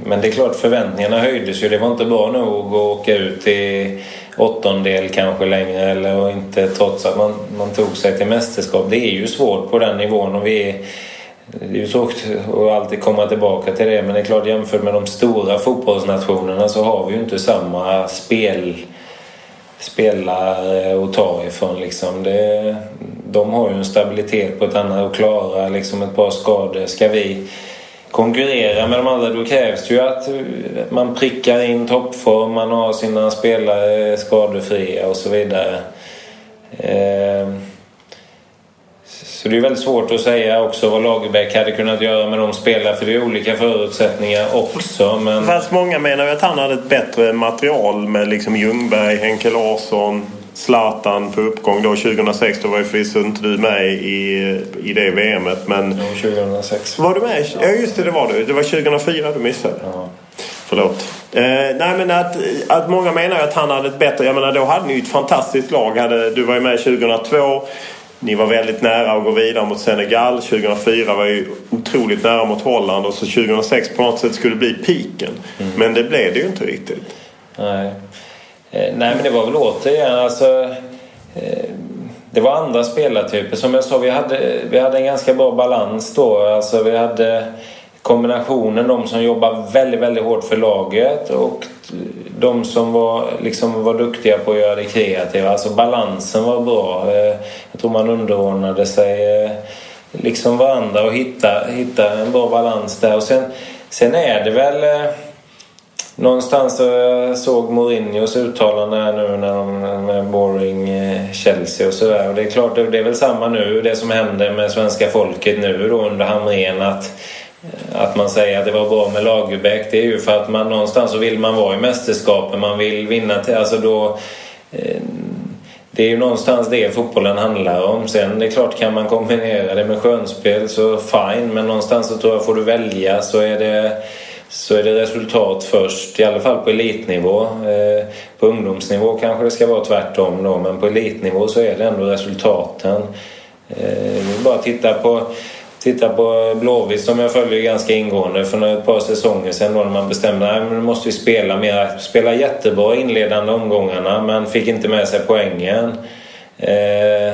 Men det är klart förväntningarna höjdes ju. Det var inte bra nog att åka ut i åttondel kanske längre eller och inte trots att man, man tog sig till mästerskap. Det är ju svårt på den nivån och vi är, det är ju tråkigt att alltid komma tillbaka till det men det är klart jämfört med de stora fotbollsnationerna så har vi ju inte samma spel spelare eh, att ta ifrån. Liksom. Det, de har ju en stabilitet på ett annat och klara liksom ett par skador. Ska vi konkurrera med de andra då krävs det ju att man prickar in toppform, man har sina spelare skadefria och så vidare. Eh, så det är väldigt svårt att säga också vad Lagerbäck hade kunnat göra med de spelarna för det är olika förutsättningar också. Men... Fast många menar ju att han hade ett bättre material med liksom Ljungberg, Henke Larsson, Zlatan på uppgång då 2006. Då var ju förvisso inte du med i, i det VMet. Men... Jo, 2006. Var du med? Ja just det, det var du. Det var 2004 du missade. Ja. Förlåt. Eh, nej men att, att många menar att han hade ett bättre... Jag menar då hade ni ju ett fantastiskt lag. Hade, du var ju med 2002. Ni var väldigt nära att gå vidare mot Senegal. 2004 var ju otroligt nära mot Holland och så 2006 på något sätt skulle det bli piken. Mm. Men det blev det ju inte riktigt. Nej. Eh, nej men det var väl återigen alltså eh, det var andra spelartyper. Som jag sa, vi hade, vi hade en ganska bra balans då. Alltså vi hade kombinationen de som jobbar väldigt, väldigt hårt för laget och de som var, liksom var duktiga på att göra det kreativa. Alltså balansen var bra. Eh, jag tror man underordnade sig eh, liksom varandra och hitta, hitta en bra balans där. Och sen, sen är det väl eh, någonstans någonstans jag såg Mourinhos uttalande här nu när de med boring Chelsea och sådär. Och det är klart, det är väl samma nu det som händer med svenska folket nu då under Hamrén att att man säger att det var bra med Lagerbäck det är ju för att man någonstans så vill man vara i mästerskapen. Man vill vinna till, alltså då eh, det är ju någonstans det fotbollen handlar om. Sen det är klart kan man kombinera det med skönspel så fine men någonstans så tror jag får du välja så är det så är det resultat först, i alla fall på elitnivå. Eh, på ungdomsnivå kanske det ska vara tvärtom då, men på elitnivå så är det ändå resultaten. Eh, bara titta på Titta på Blåvitt som jag följer ganska ingående för ett par säsonger sedan då när man bestämde att nu måste vi spela mer. Spela jättebra inledande omgångarna men fick inte med sig poängen. Eh,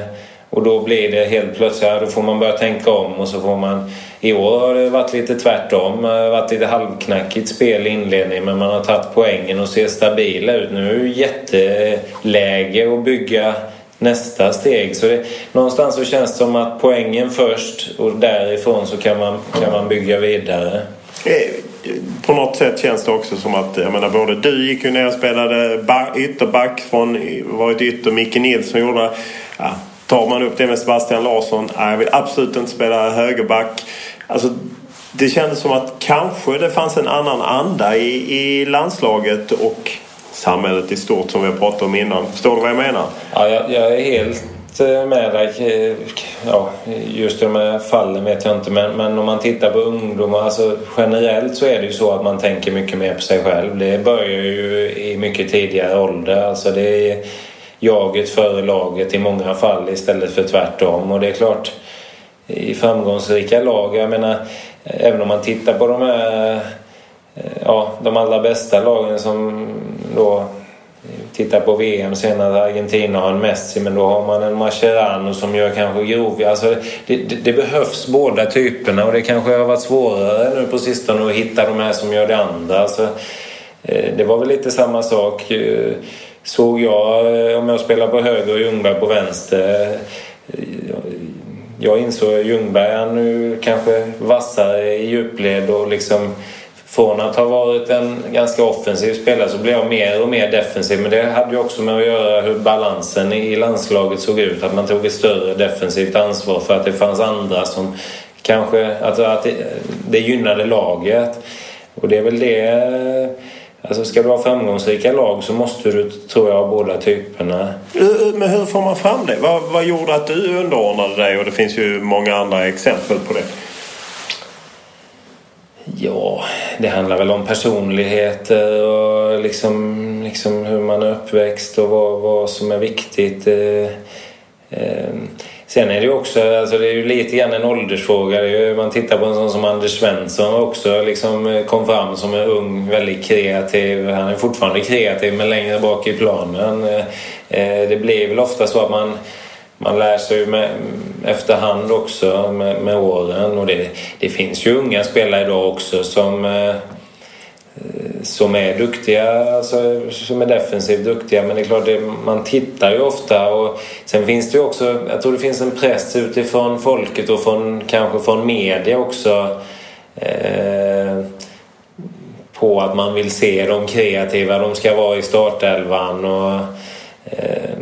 och då blir det helt plötsligt, då får man börja tänka om och så får man... I år har det varit lite tvärtom. Det har varit lite halvknackigt spel i inledningen men man har tagit poängen och ser stabila ut. Nu är det jätteläge att bygga nästa steg. Så det, någonstans så känns det som att poängen först och därifrån så kan man, kan man bygga vidare. Eh, på något sätt känns det också som att jag menar, både du gick ju ner och spelade ytterback från varit ytter. Micke Nilsson gjorde ja, Tar man upp det med Sebastian Larsson. Nej, jag vill absolut inte spela högerback. Alltså, det kändes som att kanske det fanns en annan anda i, i landslaget och samhället i stort som vi har pratat om innan. Förstår du vad jag menar? Ja, jag, jag är helt eh, med dig. Eh, ja, just de här fallen vet jag inte men, men om man tittar på ungdomar, alltså generellt så är det ju så att man tänker mycket mer på sig själv. Det börjar ju i mycket tidigare ålder. Alltså det är jaget före laget i många fall istället för tvärtom. Och det är klart, i framgångsrika lag, jag menar även om man tittar på de här eh, ja, de allra bästa lagen som då tittar på VM senare, Argentina har en Messi men då har man en Mascherano som gör kanske grov... Alltså det, det, det, behövs båda typerna och det kanske har varit svårare nu på sistone att hitta de här som gör det andra. Alltså, eh, det var väl lite samma sak eh, såg jag eh, om jag spelar på höger och Ljungberg på vänster. Jag insåg att Ljungberg han nu kanske vassare i djupled och liksom från att ha varit en ganska offensiv spelare så blev jag mer och mer defensiv. Men det hade ju också med att göra hur balansen i landslaget såg ut. Att man tog ett större defensivt ansvar för att det fanns andra som kanske... Alltså att det, det gynnade laget. Och det är väl det... Alltså ska du ha framgångsrika lag så måste du, tror jag, ha båda typerna. Men hur får man fram det? Vad, vad gjorde att du underordnade dig? Och det finns ju många andra exempel på det. Ja, det handlar väl om personligheter eh, och liksom, liksom hur man är uppväxt och vad, vad som är viktigt. Eh, eh. Sen är det ju också, alltså det är ju lite grann en åldersfråga. Ju, man tittar på en sån som Anders Svensson också liksom kom fram som en ung, väldigt kreativ. Han är fortfarande kreativ men längre bak i planen. Det blir väl ofta så att man man lär sig med, efterhand också med, med åren. Och det, det, finns ju unga spelare idag också som, eh, som är duktiga, alltså, som är defensivt duktiga. Men det är klart, det, man tittar ju ofta. Och sen finns det ju också, jag tror det finns en press utifrån folket och från, kanske från media också. Eh, på att man vill se de kreativa, de ska vara i startelvan. Och, eh,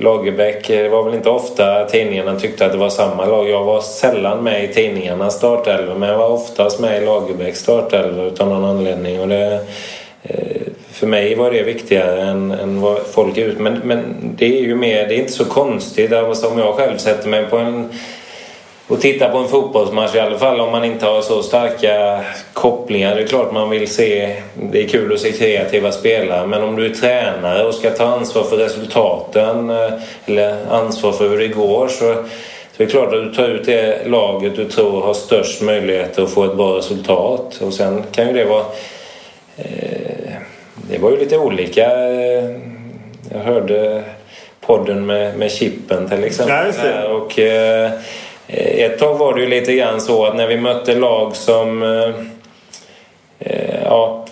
Lagerbäck, eh, det var väl inte ofta tidningarna tyckte att det var samma lag. Jag var sällan med i tidningarnas startelva men jag var oftast med i Lagerbäcks startelva utan någon anledning. Och det, eh, för mig var det viktigare än, än vad folk är ut. Men, men det är ju mer, det är inte så konstigt. Alltså, om jag själv sätter mig på en och titta på en fotbollsmatch i alla fall om man inte har så starka kopplingar. Det är klart man vill se, det är kul att se kreativa spelare men om du är tränare och ska ta ansvar för resultaten eh, eller ansvar för hur det går så, så är det klart att du tar ut det laget du tror har störst möjlighet att få ett bra resultat. Och sen kan ju det vara... Eh, det var ju lite olika. Jag hörde podden med, med Chippen till exempel. Ja, och, eh, Eh, Eh, ett tag var det ju lite grann så att när vi mötte lag som eh, eh, ja,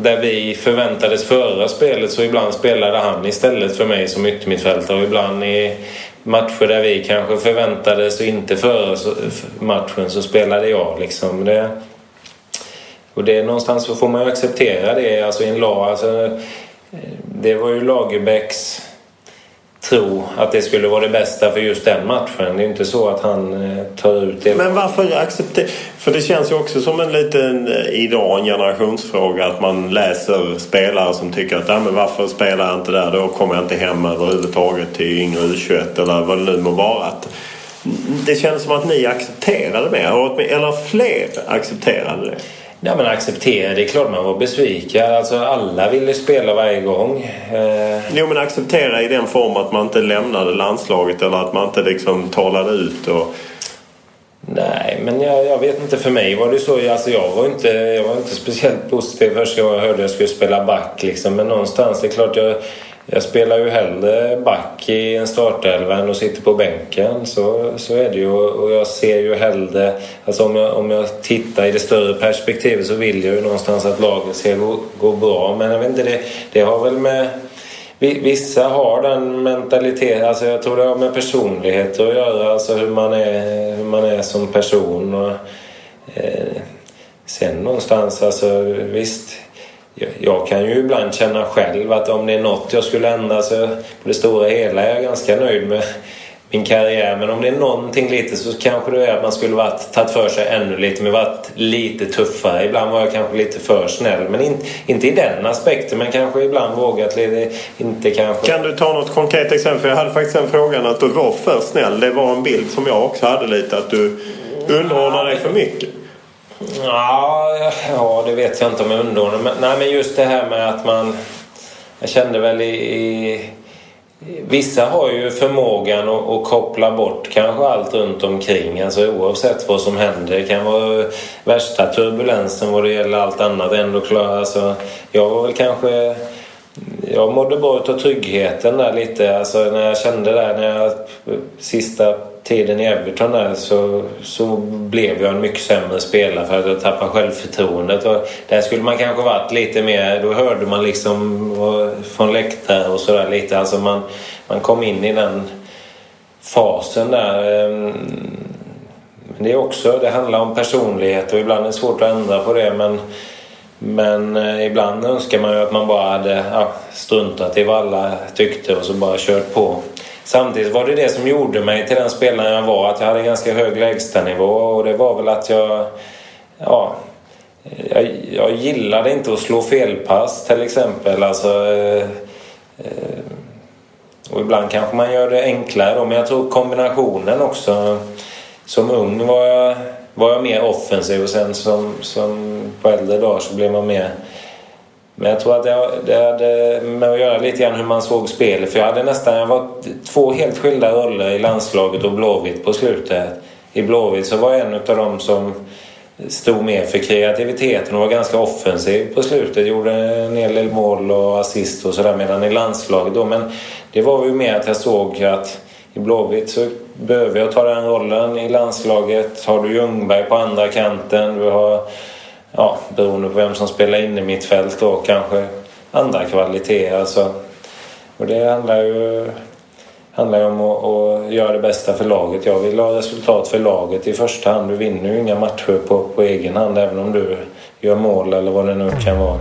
där vi förväntades föra spelet så ibland spelade han istället för mig som yttermittfältare och ibland i matcher där vi kanske förväntades och inte föra matchen så spelade jag liksom. Det, och det någonstans så får man ju acceptera det alltså i en lag. Alltså, eh, det var ju Lagerbäcks tro att det skulle vara det bästa för just den matchen. Det är inte så att han eh, tar ut det. Men varför acceptera? För det känns ju också som en liten eh, idag en generationsfråga att man läser spelare som tycker att men varför spelar jag inte där? Då kommer jag inte hem överhuvudtaget till yngre U21 eller vad det nu må vara. Det känns som att ni accepterade det, eller fler accepterade det. Ja men acceptera, det är klart man var besviken. Alltså alla ville spela varje gång. Eh... Jo men acceptera i den form att man inte lämnade landslaget eller att man inte liksom talade ut och... Nej, men jag, jag, vet inte. För mig var det så. Alltså jag, var inte, jag var inte speciellt positiv första gången jag hörde att jag skulle spela back. Liksom. Men någonstans, det är klart jag jag spelar ju hellre back i en startelva än att sitta på bänken. Så, så är det ju. Och jag ser ju hellre... Alltså om jag, om jag tittar i det större perspektivet så vill jag ju någonstans att laget ska gå, gå bra. Men jag vet inte, det, det har väl med... Vissa har den mentaliteten. Alltså jag tror det har med personlighet att göra. Alltså hur man är, hur man är som person. Och, eh, sen någonstans, alltså visst jag kan ju ibland känna själv att om det är något jag skulle ändra så på det stora hela är jag ganska nöjd med min karriär. Men om det är någonting lite så kanske det är att man skulle varit, tagit för sig ännu lite men varit lite tuffare. Ibland var jag kanske lite för snäll. Men in, inte i den aspekten men kanske ibland vågat lite. Inte kanske... Kan du ta något konkret exempel? Jag hade faktiskt den frågan att du var för snäll. Det var en bild som jag också hade lite att du underordnade dig för mycket. Ja, ja, det vet jag inte om jag underordnar men, Nej, men just det här med att man... Jag kände väl i... i vissa har ju förmågan att, att, koppla bort kanske allt runt omkring. Alltså oavsett vad som händer. Det kan vara värsta turbulensen vad det gäller allt annat. Ändå klara. Alltså, jag var väl kanske... Jag mådde bra utav tryggheten där lite. Alltså när jag kände där när jag sista tiden i Everton där så, så blev jag en mycket sämre spelare för att jag tappade självförtroendet. Och där skulle man kanske varit lite mer, då hörde man liksom från läktare och sådär lite. Alltså man, man kom in i den fasen där. Ehm, men det är också, det handlar om personlighet och ibland är det svårt att ändra på det men men eh, ibland önskar man ju att man bara hade ja, struntat i vad alla tyckte och så bara kört på. Samtidigt var det det som gjorde mig till den spelaren jag var. Att jag hade ganska hög lägstanivå och det var väl att jag... Ja, jag, jag gillade inte att slå felpass till exempel. Alltså, eh, eh, och ibland kanske man gör det enklare då, men jag tror kombinationen också. Som ung var jag var jag mer offensiv och sen som, som på äldre dagar så blev man mer men jag tror att det, det hade med att göra lite grann hur man såg spelet. För jag hade nästan, jag var två helt skilda roller i landslaget och Blåvitt på slutet. I Blåvitt så var jag en av dem som stod mer för kreativiteten och var ganska offensiv på slutet. Gjorde en hel del mål och assist och sådär medan i landslaget då. Men det var ju mer att jag såg att i Blåvitt så behöver jag ta den rollen. I landslaget har du Ljungberg på andra kanten. Du har, ja, beroende på vem som spelar in i mitt fält då, kanske andra kvaliteter. Alltså. Och det handlar ju handlar om att, att, göra det bästa för laget. Jag vill ha resultat för laget i första hand. Du vinner ju inga matcher på, på egen hand även om du gör mål eller vad det nu kan vara.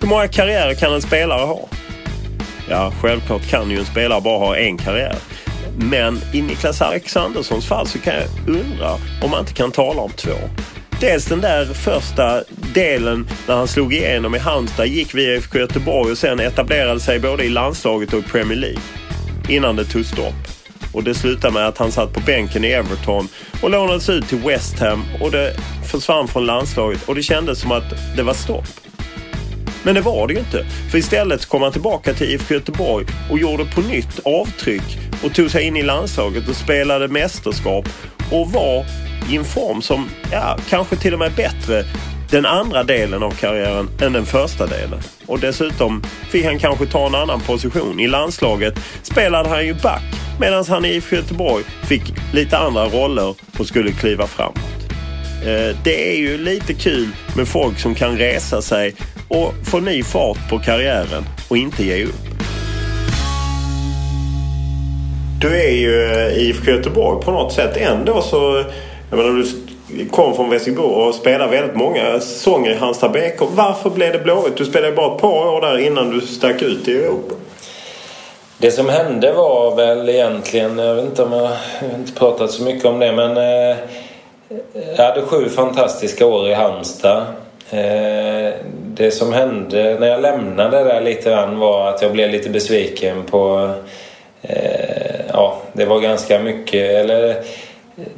Hur många karriärer kan en spelare ha? Ja, självklart kan ju en spelare bara ha en karriär. Men i Niklas Alexanderssons fall så kan jag undra om man inte kan tala om två. Dels den där första delen när han slog igenom i Halmstad, gick via IFK Göteborg och sen etablerade sig både i landslaget och i Premier League. Innan det tog stopp. Och det slutade med att han satt på bänken i Everton och lånades ut till West Ham och det försvann från landslaget och det kändes som att det var stopp. Men det var det ju inte. För istället kom han tillbaka till IFK Göteborg och gjorde på nytt avtryck och tog sig in i landslaget och spelade mästerskap och var i en form som ja, kanske till och med bättre den andra delen av karriären än den första delen. Och dessutom fick han kanske ta en annan position. I landslaget spelade han ju back medan han i IFK Göteborg fick lite andra roller och skulle kliva framåt. Eh, det är ju lite kul med folk som kan resa sig och få ny fart på karriären och inte ge upp. Du är ju i IFK Göteborg på något sätt ändå så jag menar, du kom från Västerbro och spelade väldigt många säsonger i Halmstad BK. Varför blev det Blåvitt? Du spelade bara ett par år där innan du stack ut i Europa. Det som hände var väl egentligen, jag vet inte om jag, jag har inte pratat så mycket om det men eh, jag hade sju fantastiska år i Halmstad. Eh, det som hände när jag lämnade där lite grann var att jag blev lite besviken på... Eh, ja, det var ganska mycket, eller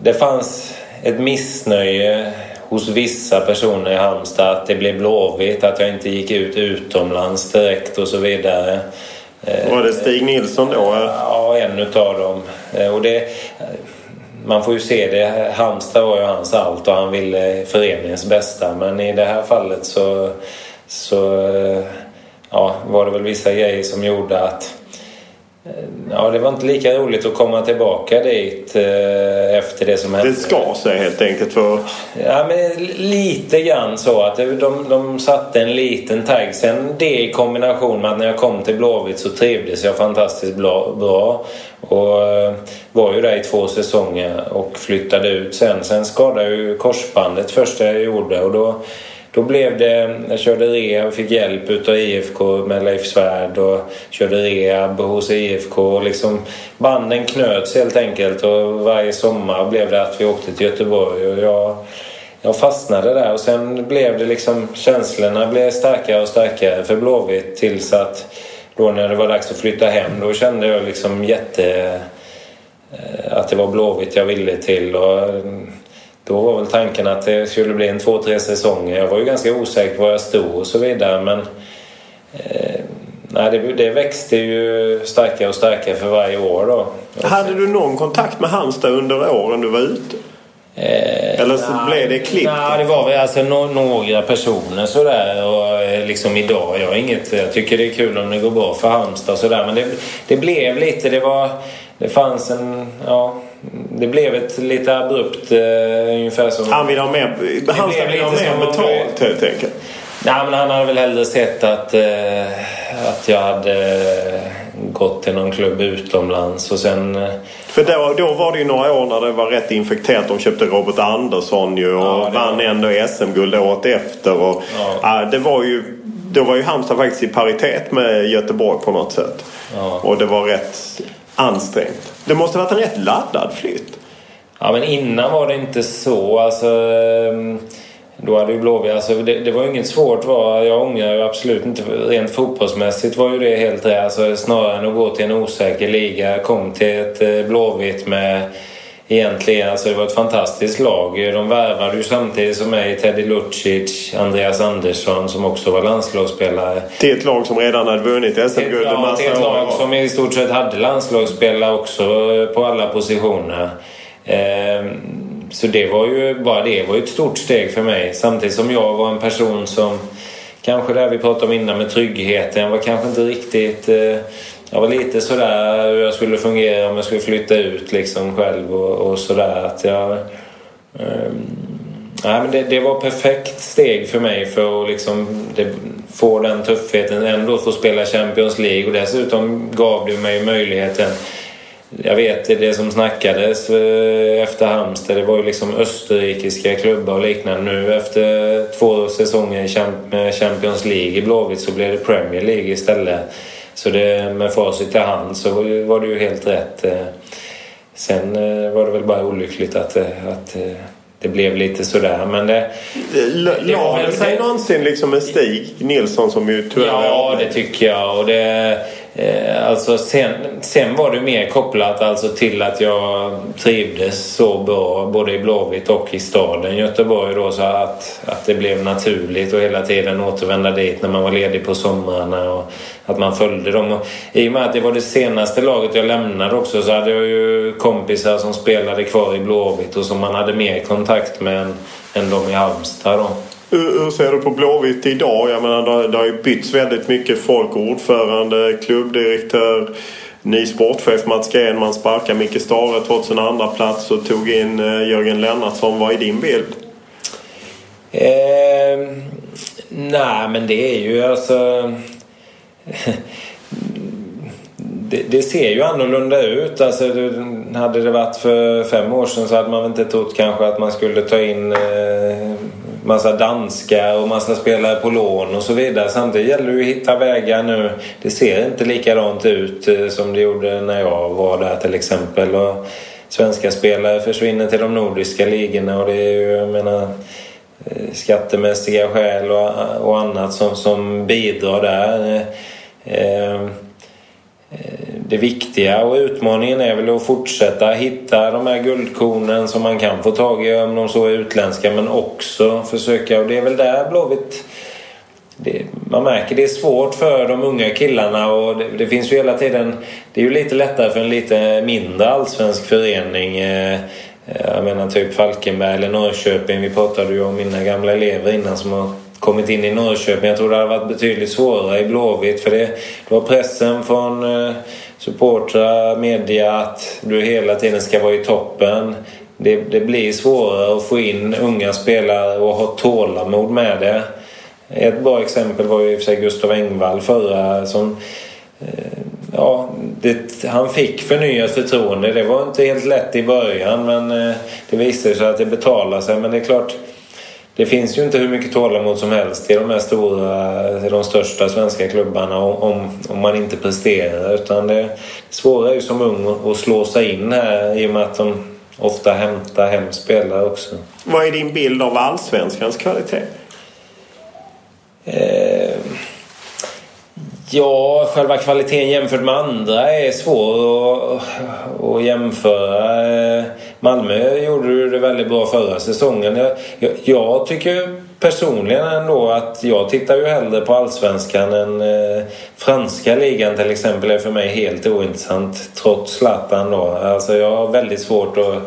det fanns ett missnöje hos vissa personer i Halmstad att det blev Blåvitt, att jag inte gick ut utomlands direkt och så vidare. Var det Stig Nilsson då? Ja, en utav dem. Och det, man får ju se det. Halmstad var ju hans allt och han ville föreningens bästa. Men i det här fallet så, så ja, var det väl vissa grejer som gjorde att Ja, det var inte lika roligt att komma tillbaka dit eh, efter det som hände. Det ska sig helt enkelt för... Ja, men lite grann så att de, de satte en liten tagg. Sen det i kombination med att när jag kom till Blåvitt så trivdes jag fantastiskt bra. Och eh, var ju där i två säsonger och flyttade ut sen. Sen skadade jag ju korsbandet första jag gjorde och då då blev det, jag körde rehab, fick hjälp utav IFK med Leif Svärd och körde rehab hos IFK. Liksom banden knöts helt enkelt och varje sommar blev det att vi åkte till Göteborg och jag, jag fastnade där och sen blev det liksom känslorna blev starkare och starkare för Blåvitt tills att då när det var dags att flytta hem då kände jag liksom jätte eh, att det var Blåvitt jag ville till och då var väl tanken att det skulle bli en två, tre säsonger. Jag var ju ganska osäker på var jag stod och så vidare men eh, nej, det, det, växte ju starkare och starkare för varje år då. Hade du någon kontakt med Halmstad under åren du var ute? Eh, Eller så na, blev det klipp? Nej, det var väl alltså no några personer sådär. Och eh, liksom idag, jag, inget, jag tycker det är kul om det går bra för Halmstad och sådär. Men det, det blev lite, det var... Det fanns en... Ja, det blev ett lite abrupt eh, ungefär som... Han vill ha mer, Halmstad vill ha mer betalt helt enkelt. Nej men han hade väl hellre sett att, eh, att jag hade gått till någon klubb utomlands och sen... Eh, För då, då var det ju några år när det var rätt infekterat. De köpte Robert Andersson ju och ja, vann var... ändå SM-guld året efter. Och, ja. äh, det var ju, då var ju Halmstad faktiskt i paritet med Göteborg på något sätt. Ja. Och det var rätt ansträngt. Det måste varit en rätt laddad flytt. Ja, men innan var det inte så. Alltså, ehm, då hade ju Blåvitt... Alltså, det, det, var ju inget svårt. val. jag ångrar ju absolut inte. Rent fotbollsmässigt var ju det helt rätt. Alltså, snarare än att gå till en osäker liga. Kom till ett eh, Blåvitt med egentligen. Alltså det var ett fantastiskt lag. De värvade ju samtidigt som mig Teddy Lucic, Andreas Andersson som också var landslagsspelare. Till ett lag som redan hade vunnit SM-guld ja, till ett lag som i stort sett hade landslagsspelare också på alla positioner. Ehm, så det var ju bara det var ett stort steg för mig. Samtidigt som jag var en person som kanske det vi pratade om innan med tryggheten. Var kanske inte riktigt eh, jag var lite sådär hur jag skulle fungera om jag skulle flytta ut liksom själv och, och sådär. Att jag, um, nej, men det, det var perfekt steg för mig för att liksom det, få den tuffheten. Ändå få spela Champions League och dessutom gav det mig möjligheten jag vet det som snackades eh, efter Halmstad, det var ju liksom österrikiska klubbar och liknande. Nu efter två säsonger i Champions League i Blåvitt så blev det Premier League istället. Så det, med facit i hand så var det ju helt rätt. Eh, sen eh, var det väl bara olyckligt att, eh, att det blev lite sådär. Men det... La det sig någonsin liksom med Stig Nilsson som ju tyvärr... Ja, det tycker jag. Och det, Eh, alltså sen, sen var det mer kopplat alltså till att jag trivdes så bra både i Blåvitt och i staden Göteborg då så att, att det blev naturligt att hela tiden återvända dit när man var ledig på somrarna och att man följde dem. Och I och med att det var det senaste laget jag lämnade också så hade jag ju kompisar som spelade kvar i Blåvitt och som man hade mer kontakt med än, än de i Halmstad då. Hur, ser du på Blåvitt idag? Jag menar, det, det har ju bytts väldigt mycket folk. Ordförande, klubbdirektör, ny sportchef Mats Gren. Man sparkar Micke Stare trots en andra plats och tog in eh, Jörgen Lennartsson. Vad är din bild? Eh, nej, men det är ju alltså... det, det, ser ju annorlunda ut. Alltså, hade det varit för fem år sedan så hade man inte trott kanske att man skulle ta in eh, massa danskar och massa spelare på lån och så vidare. Samtidigt gäller det att hitta vägar nu. Det ser inte likadant ut eh, som det gjorde när jag var där till exempel. Och svenska spelare försvinner till de nordiska ligorna och det är ju, jag menar eh, skattemässiga skäl och, och annat som, som bidrar där. Eh, det viktiga och utmaningen är väl att fortsätta hitta de här guldkornen som man kan få tag i om de så är utländska men också försöka och det är väl där Blåvitt det, man märker det är svårt för de unga killarna och det, det, finns ju hela tiden Det är ju lite lättare för en lite mindre allsvensk förening eh, eh Jag menar typ Falkenberg eller Norrköping. Vi pratade ju om mina gamla elever innan som har kommit in i Norrköping. Jag tror det hade varit betydligt svårare i Blåvitt för det, det var pressen från eh, supportrar, media att du hela tiden ska vara i toppen. Det, det, blir svårare att få in unga spelare och ha tålamod med det. Ett bra exempel var ju i och för sig Gustav Engvall förra som eh, Ja, det, han fick förnyat förtroende. Det var inte helt lätt i början men eh, det visade sig att det betalar sig. Men det är klart det finns ju inte hur mycket tålamod som helst i de här stora, de största svenska klubbarna om, om man inte presterar. Utan det svåra är ju som ung att slå sig in här i och med att de ofta hämtar hem spelare också. Vad är din bild av allsvenskans kvalitet? Eh, Ja, själva kvaliteten jämfört med andra är svår att, att jämföra. Malmö gjorde det väldigt bra förra säsongen. Jag, jag, jag, tycker personligen ändå att jag tittar ju hellre på allsvenskan än eh, franska ligan till exempel är för mig helt ointressant trots Zlatan då. Alltså jag har väldigt svårt att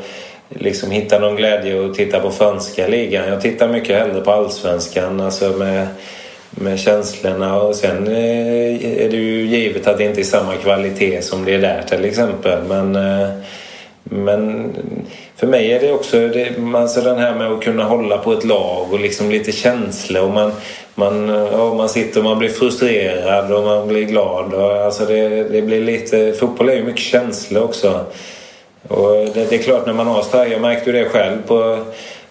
liksom hitta någon glädje att titta på franska ligan. Jag tittar mycket hellre på allsvenskan alltså med med känslorna och sen eh, är det ju givet att det inte är samma kvalitet som det är där till exempel. Men, eh, men för mig är det också det, alltså den här med att kunna hålla på ett lag och liksom lite känslor. Man, man, eh, ja, man sitter och man blir frustrerad och man blir glad. Och, alltså det, det blir lite, fotboll är ju mycket känslor också. Och det, det är klart när man har starka, jag märkte ju det själv på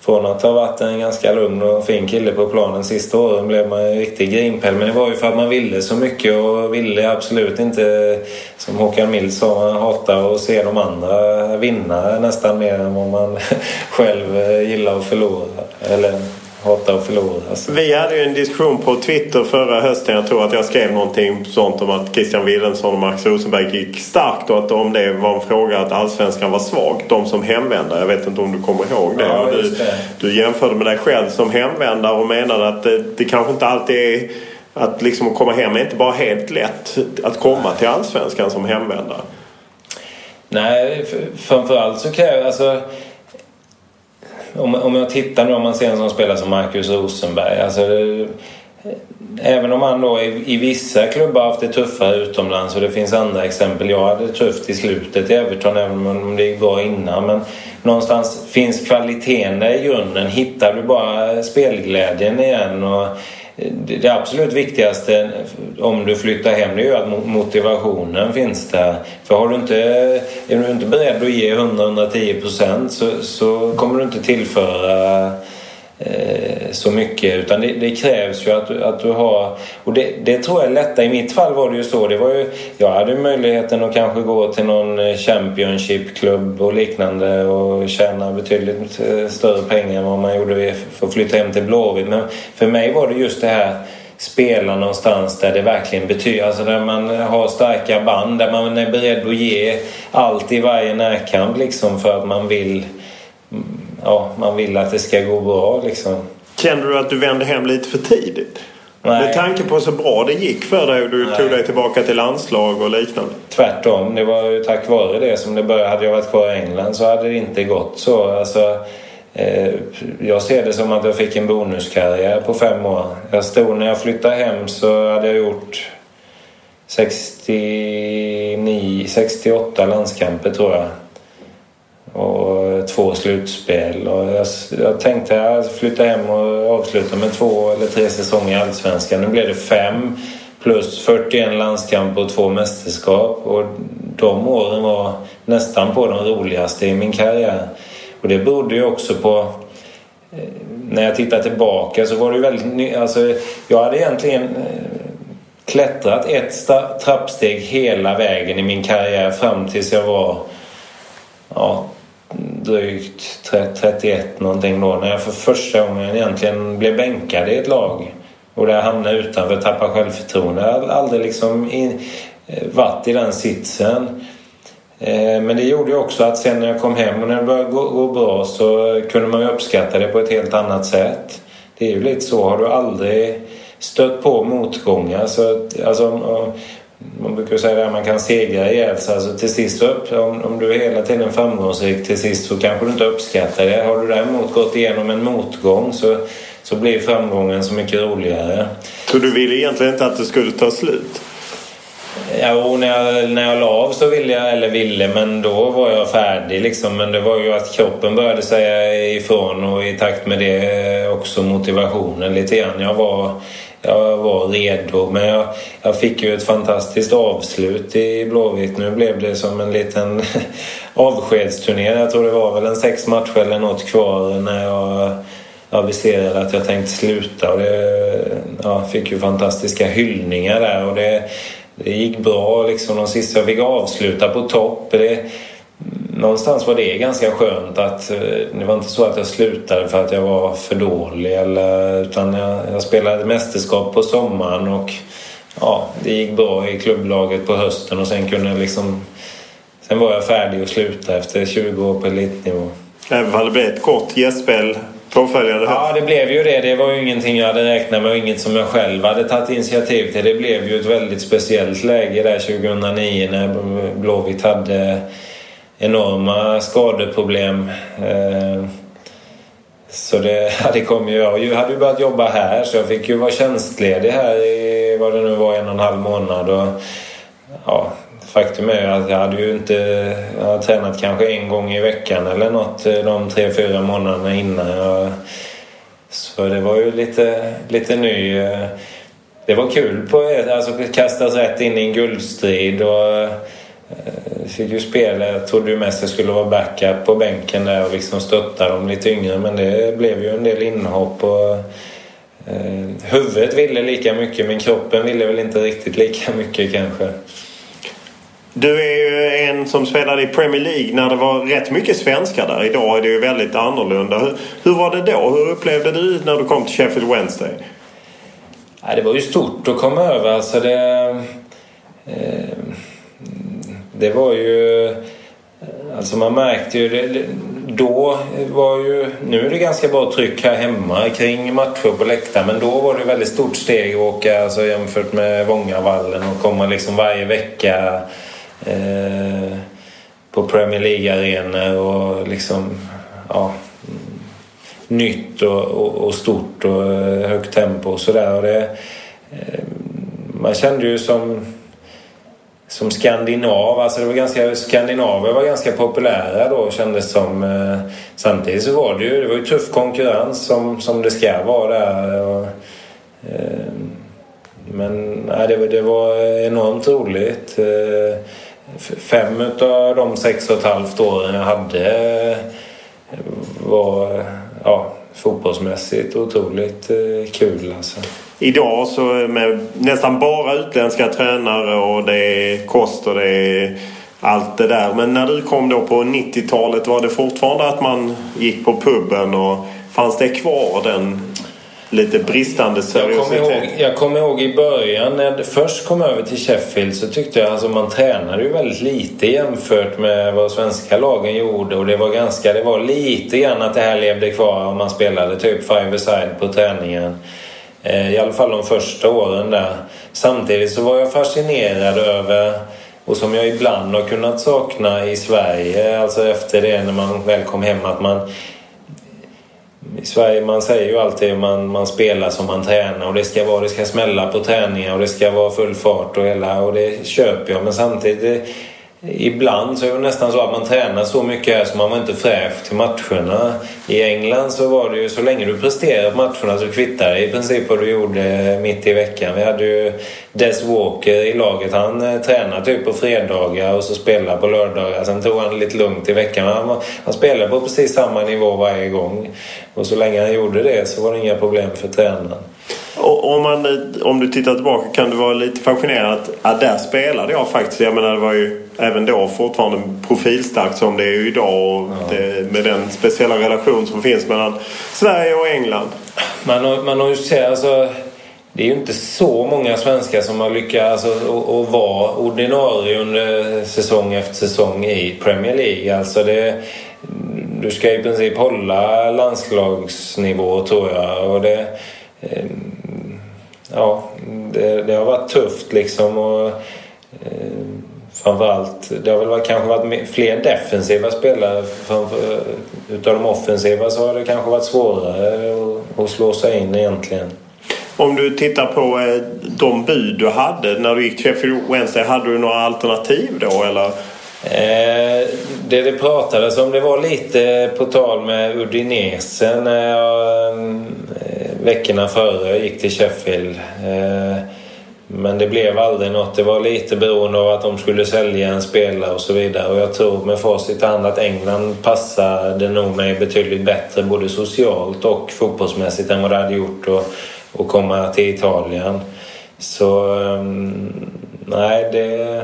från att ha varit en ganska lugn och fin kille på planen sista åren blev man en riktig grinpell. Men det var ju för att man ville så mycket och ville absolut inte, som Håkan Mild sa, hata och att se de andra vinna nästan mer än vad man själv eh, gillar att förlora. Eller hatar att förlora. Så. Vi hade ju en diskussion på Twitter förra hösten. Jag tror att jag skrev någonting sånt om att Christian Wilhelmsson och Max Rosenberg gick starkt och att om det var en fråga att allsvenskan var svag. De som hemvändare. Jag vet inte om du kommer ihåg det. Ja, du, det. du jämförde med dig själv som hemvändare och menade att det, det kanske inte alltid är att liksom komma hem är inte bara helt lätt att komma till allsvenskan som hemvändare. Nej, framförallt så kräver alltså om, om jag tittar nu om man ser en som spelar som Marcus Rosenberg. Alltså, eh, även om han då i, i vissa klubbar haft det tuffare utomlands och det finns andra exempel. Jag hade det tufft i slutet i Everton även om det gick bra innan. Men någonstans finns kvaliteten där i grunden. Hittar du bara spelglädjen igen och det absolut viktigaste om du flyttar hem det är ju att motivationen finns där. För har du inte, är du inte beredd att ge 100-110 procent så, så kommer du inte tillföra Eh, så mycket. Utan det, det krävs ju att, du- att du har... Och det, det tror jag är lättare. I mitt fall var det ju så. Det var ju, jag hade möjligheten att kanske gå till någon eh, Championship-klubb och liknande och tjäna betydligt eh, större pengar än vad man gjorde för att flytta hem till Blåvitt. Men för mig var det just det här spela någonstans där det verkligen betyder, alltså där man har starka band, där man är beredd att ge allt i varje närkamp liksom för att man vill ja, man vill att det ska gå bra liksom. Kände du att du vände hem lite för tidigt? Nej. Med tanke på så bra det gick för dig och du Nej. tog dig tillbaka till landslag och liknande. Tvärtom, det var ju tack vare det som det började. Hade jag varit kvar i England så hade det inte gått så. Alltså, eh, jag ser det som att jag fick en bonuskarriär på fem år. Jag stod när jag flyttade hem så hade jag gjort 69, 68 landskamper tror jag. Och eh, två slutspel. Och jag, jag tänkte flytta hem och avsluta med två eller tre säsonger i Allsvenskan. Nu blev det fem plus 41 landskamper och två mästerskap. Och de åren var nästan på de roligaste i min karriär. Och det berodde ju också på eh, när jag tittar tillbaka så var det ju väldigt ny, alltså, Jag hade egentligen eh, klättrat ett trappsteg hela vägen i min karriär fram tills jag var ja, drygt 31 någonting då när jag för första gången egentligen blev bänkad i ett lag. Och där jag hamnade utanför, tappade självförtroende. Jag hade aldrig liksom in, eh, varit i den sitsen. Eh, men det gjorde ju också att sen när jag kom hem och när det började gå, gå bra så kunde man ju uppskatta det på ett helt annat sätt. Det är ju lite så. Har du aldrig stött på motgångar så alltså, man brukar ju säga att man kan segra ihjäl sig. Alltså till sist upp, om, om du är hela tiden framgångsrik till sist så kanske du inte uppskattar det. Har du däremot gått igenom en motgång så, så blir framgången så mycket roligare. Så du ville egentligen inte att det skulle ta slut? Ja, när jag, när jag la av så ville jag, eller ville, men då var jag färdig liksom. Men det var ju att kroppen började säga ifrån och i takt med det också motivationen lite grann. Jag var, jag var redo, men jag, jag fick ju ett fantastiskt avslut i Blåvitt. Nu blev det som en liten avskedsturné. Jag tror det var väl en sex matcher eller något kvar när jag aviserade att jag tänkte sluta. Och det, ja, fick ju fantastiska hyllningar där. Och det, det gick bra liksom de sista. Jag fick avsluta på topp. Det, någonstans var det ganska skönt att eh, det var inte så att jag slutade för att jag var för dålig. Eller, utan jag, jag spelade mästerskap på sommaren och ja, det gick bra i klubblaget på hösten och sen kunde jag liksom... Sen var jag färdig att sluta efter 20 år på elitnivå. Även om det blev ett kort gästspel påföljande Ja, det blev ju det. Det var ju ingenting jag hade räknat med och inget som jag själv hade tagit initiativ till. Det blev ju ett väldigt speciellt läge där 2009 när Blåvitt hade enorma skadeproblem. Eh, så det det kom jag. Jag hade ju börjat jobba här så jag fick ju vara tjänstledig här i vad det nu var en och en halv månad. Och, ja, faktum är ju att jag hade ju inte... Jag hade tränat kanske en gång i veckan eller något eh, de tre, fyra månaderna innan. Jag, så det var ju lite, lite ny... Eh, det var kul på alltså kastas rätt in i en guldstrid och fick ju spela. Jag trodde ju mest jag skulle vara backup på bänken där och liksom stötta de lite yngre men det blev ju en del inhopp och eh, huvudet ville lika mycket men kroppen ville väl inte riktigt lika mycket kanske. Du är ju en som spelade i Premier League när det var rätt mycket svenskar där. Idag är det ju väldigt annorlunda. Hur, hur var det då? Hur upplevde du när du kom till Sheffield Wednesday? Ja, det var ju stort att komma över. Alltså det, eh, det var ju... Alltså man märkte ju... Det, då var ju... Nu är det ganska bra tryck här hemma kring matcher på läktaren. Men då var det väldigt stort steg att åka alltså jämfört med Vångavallen och komma liksom varje vecka eh, på Premier League-arenor och liksom... Ja, nytt och, och, och, stort och eh, högt tempo och sådär. Eh, man kände ju som som skandinav. Alltså det var ganska, skandinaver var ganska populära då kändes som. Eh, samtidigt så var det ju, det var ju tuff konkurrens som, som det ska vara där. Och, eh, men nej, det, det var enormt roligt. Eh, fem av de sex och ett halvt åren jag hade eh, var ja, fotbollsmässigt otroligt eh, kul alltså. Idag så med nästan bara utländska tränare och det är kost och det är allt det där. Men när du kom då på 90-talet var det fortfarande att man gick på puben och fanns det kvar den lite bristande seriositet? Jag kommer, ihåg, jag kommer ihåg i början när jag först kom över till Sheffield så tyckte jag alltså man tränade ju väldigt lite jämfört med vad svenska lagen gjorde och det var ganska, det var lite grann att det här levde kvar om man spelade typ five-a-side på träningen. Eh, I alla fall de första åren där. Samtidigt så var jag fascinerad över och som jag ibland har kunnat sakna i Sverige, alltså efter det när man väl kom hem, att man i Sverige man säger ju alltid att man, man spelar som man tränar och det ska vara, det ska smälla på träningar och det ska vara full fart och hela och det köper jag men samtidigt Ibland så är det nästan så att man tränar så mycket här så man var inte fräsch till matcherna. I England så var det ju så länge du presterade på matcherna så kvittar det i princip vad du gjorde mitt i veckan. Vi hade ju Des Walker i laget. Han eh, tränade typ på fredagar och så spelade på lördagar. Sen tog han lite lugnt i veckan. Han, han spelade på precis samma nivå varje gång. Och så länge han gjorde det så var det inga problem för tränaren. Och om, man, eh, om du tittar tillbaka kan du vara lite fascinerad att ja, där spelade jag faktiskt. Jag menar det var ju även då fortfarande profilstarkt som det är idag. Och ja. det, med den speciella relation som finns mellan Sverige och England. Man har, man har ju sett alltså, det är ju inte så många svenskar som har lyckats alltså, att vara ordinarie under säsong efter säsong i Premier League. Alltså det, du ska i princip hålla landslagsnivå tror jag. Och det, ja, det, det, har varit tufft liksom. Och, eh, framförallt, det har väl kanske varit fler defensiva spelare. Framför, utav de offensiva så har det kanske varit svårare att, att slå sig in egentligen. Om du tittar på eh, de bud du hade när du gick till Sheffield Wednesday. Hade du några alternativ då eller? Eh, det det pratades om det var lite på tal med Udinese när jag, eh, veckorna före gick till Sheffield. Eh, men det blev aldrig något. Det var lite beroende av att de skulle sälja en spelare och så vidare. Och jag tror med facit i hand att England passade nog mig betydligt bättre både socialt och fotbollsmässigt än vad det hade gjort att, att komma till Italien. Så um, nej, det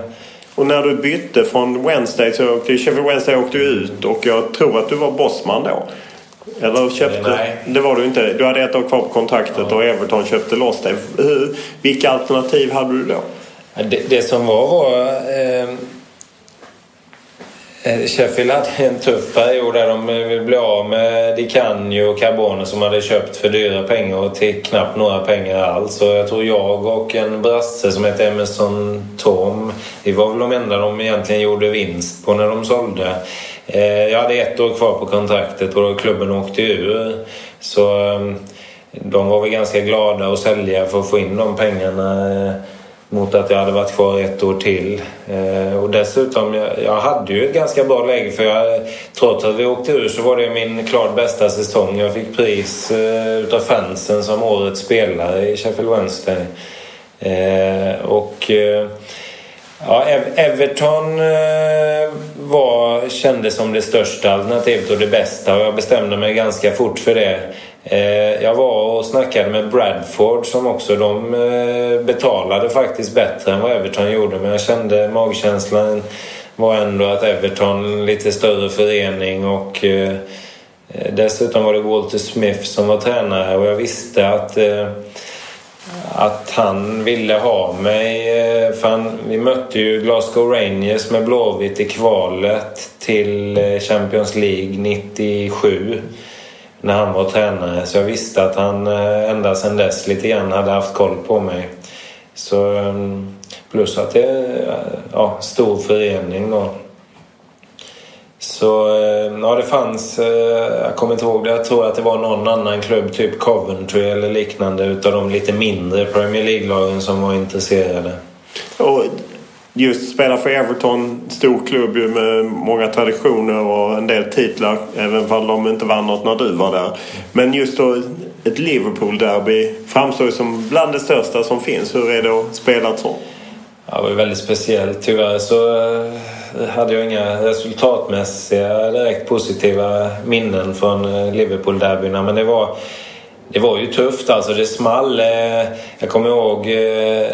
och när du bytte från Wednesday så åkte Sheffield Wednesday åkte ut och jag tror att du var bossman då. Eller köpte... Nej. Det var du inte. Du hade ett år kvar på kontraktet ja. och Everton köpte loss dig. Vilka alternativ hade du då? Det, det som var var... Eh, Eh, Sheffield hade en tuff period där de ville bli av med Di Canio och Carbone som hade köpt för dyra pengar och till knappt några pengar alls. Så jag tror jag och en brasse som heter Emerson Tom, vi var väl de enda de egentligen gjorde vinst på när de sålde. Eh, jag hade ett år kvar på kontraktet och klubben åkte ur. Så ehm, de var väl ganska glada att sälja för att få in de pengarna eh, mot att jag hade varit kvar ett år till. Eh, och dessutom, jag, hade ju ett ganska bra läge för jag, trots att vi åkte ur så var det min klart bästa säsong. Jag fick pris utav fansen som årets spelare i Sheffield Wednesday. Och ja, Everton eh, var, kändes som det största alternativet och det bästa och jag bestämde mig ganska fort för det. Eh, jag var och snackade med Bradford som också de eh, betalade faktiskt bättre än vad Everton gjorde. Men jag kände magkänslan var ändå att Everton lite större förening och dessutom var det Walter Smith som var tränare och jag visste att att han ville ha mig. Eh, för han, vi mötte ju Glasgow Rangers med Blåvitt i kvalet till eh, Champions League 97 när han var tränare. Så jag visste att han eh, ända sedan dess lite grann hade haft koll på mig. Så, mm, plus att det är ja, stor förening då. Så eh, ja, det fanns, eh, jag kommer inte ihåg det, jag tror att det var någon annan klubb, typ Coventry eller liknande utav de lite mindre Premier League-lagen som var intresserade. Och just spela för Everton, stor klubb med många traditioner och en del titlar. Även om de inte vann något när du var där. Men just då ett Liverpool-derby framstår ju som bland det största som finns. Hur är det att spela ett sånt? Ja, det var väldigt speciellt. Tyvärr så eh, hade jag inga resultatmässiga direkt positiva minnen från eh, Liverpool-derbyna. Men det var det var ju tufft alltså. Det small. Eh, jag kommer ihåg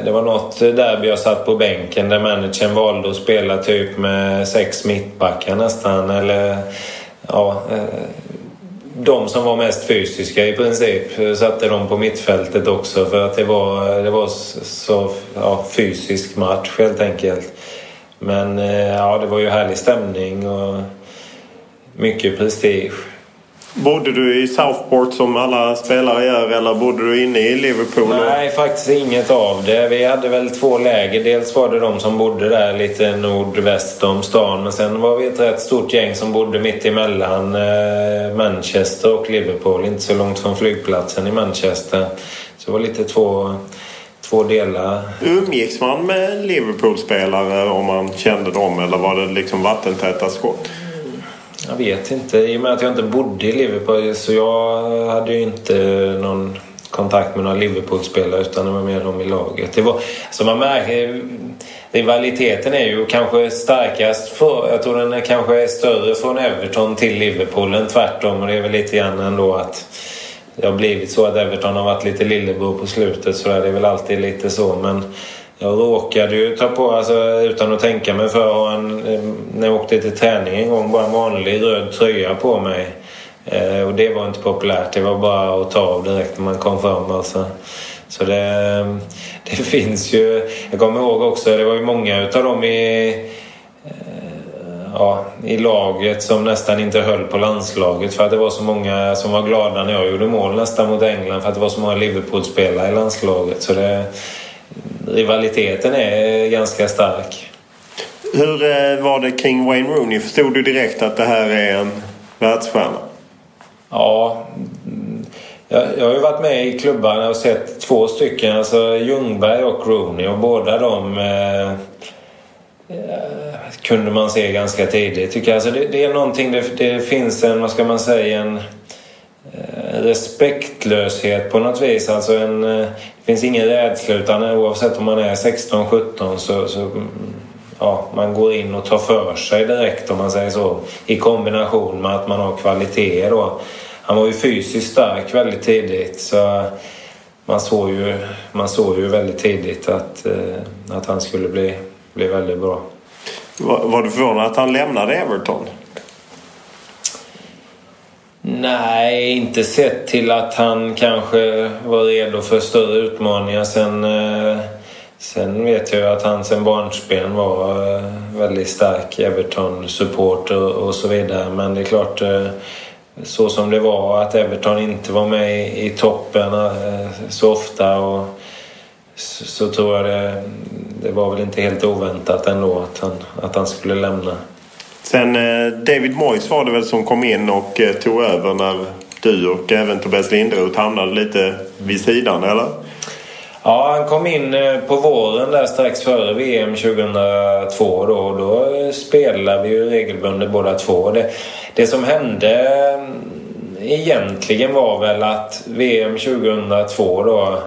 det var något derby jag satt på bänken där managern valde att spela typ med sex mittbackar nästan. Eller ja, de som var mest fysiska i princip satte de på mittfältet också för att det var, det var så ja, fysisk match helt enkelt. Men eh, ja, det var ju härlig stämning och mycket prestige. Bodde du i Southport som alla spelare gör eller bodde du inne i Liverpool? Nej, faktiskt inget av det. Vi hade väl två läger. Dels var det de som bodde där lite nordväst om stan. Men sen var vi ett rätt stort gäng som bodde mitt emellan eh, Manchester och Liverpool. Inte så långt från flygplatsen i Manchester. Så det var lite två, två delar. Umgicks man med Liverpool-spelare om man kände dem eller var det liksom vattentäta skott? Jag vet inte. I och med att jag inte bodde i Liverpool så jag hade ju inte någon kontakt med några Liverpool-spelare utan det var mer de i laget. Det var, så man märker, rivaliteten är ju kanske starkast för, jag tror den är kanske är större från Everton till Liverpool än tvärtom och det är väl lite grann ändå att det har blivit så att Everton har varit lite lillebror på slutet så är det väl alltid lite så men jag råkade ju ta på, alltså, utan att tänka mig för, en, eh, när jag åkte till träning en gång, bara en vanlig röd tröja på mig. Eh, och det var inte populärt. Det var bara att ta av direkt när man kom fram. Alltså. Så det, det finns ju... Jag kommer ihåg också, det var ju många utav dem i, eh, ja, i laget som nästan inte höll på landslaget för att det var så många som var glada när jag gjorde mål nästan mot England för att det var så många Liverpool-spelare i landslaget. Så det, rivaliteten är ganska stark. Hur eh, var det kring Wayne Rooney? Förstod du direkt att det här är en världsstjärna? Ja, jag, jag har ju varit med i klubbarna och sett två stycken, alltså Ljungberg och Rooney och båda de eh, kunde man se ganska tidigt tycker jag. Alltså det, det är någonting, det, det, finns en, vad ska man säga, en eh, Eh, respektlöshet på något vis. Alltså en, eh, det finns ingen rädsla utan oavsett om man är 16-17 så, så mm, ja, man går in och tar för sig direkt om man säger så. I kombination med att man har kvaliteter då. Han var ju fysiskt stark väldigt tidigt så man såg ju, man såg ju väldigt tidigt att, eh, att han skulle bli, bli väldigt bra. Var, var du förvånad att han lämnade Everton? Nej, inte sett till att han kanske var redo för större utmaningar. Sen, eh, sen vet jag att han sen barnsben var eh, väldigt stark Everton-supporter och så vidare. Men det är klart, eh, så som det var att Everton inte var med i toppen så ofta och så, så tror jag det, det var väl inte helt oväntat ändå att han, att han skulle lämna. Sen eh, David Moyes var det väl som kom in och eh, tog över när du och även Tobias Linderoth hamnade lite vid sidan, eller? Ja, han kom in eh, på våren där strax före VM 2002 då. Och då spelade vi ju regelbundet båda två. Det, det som hände mm, egentligen var väl att VM 2002 då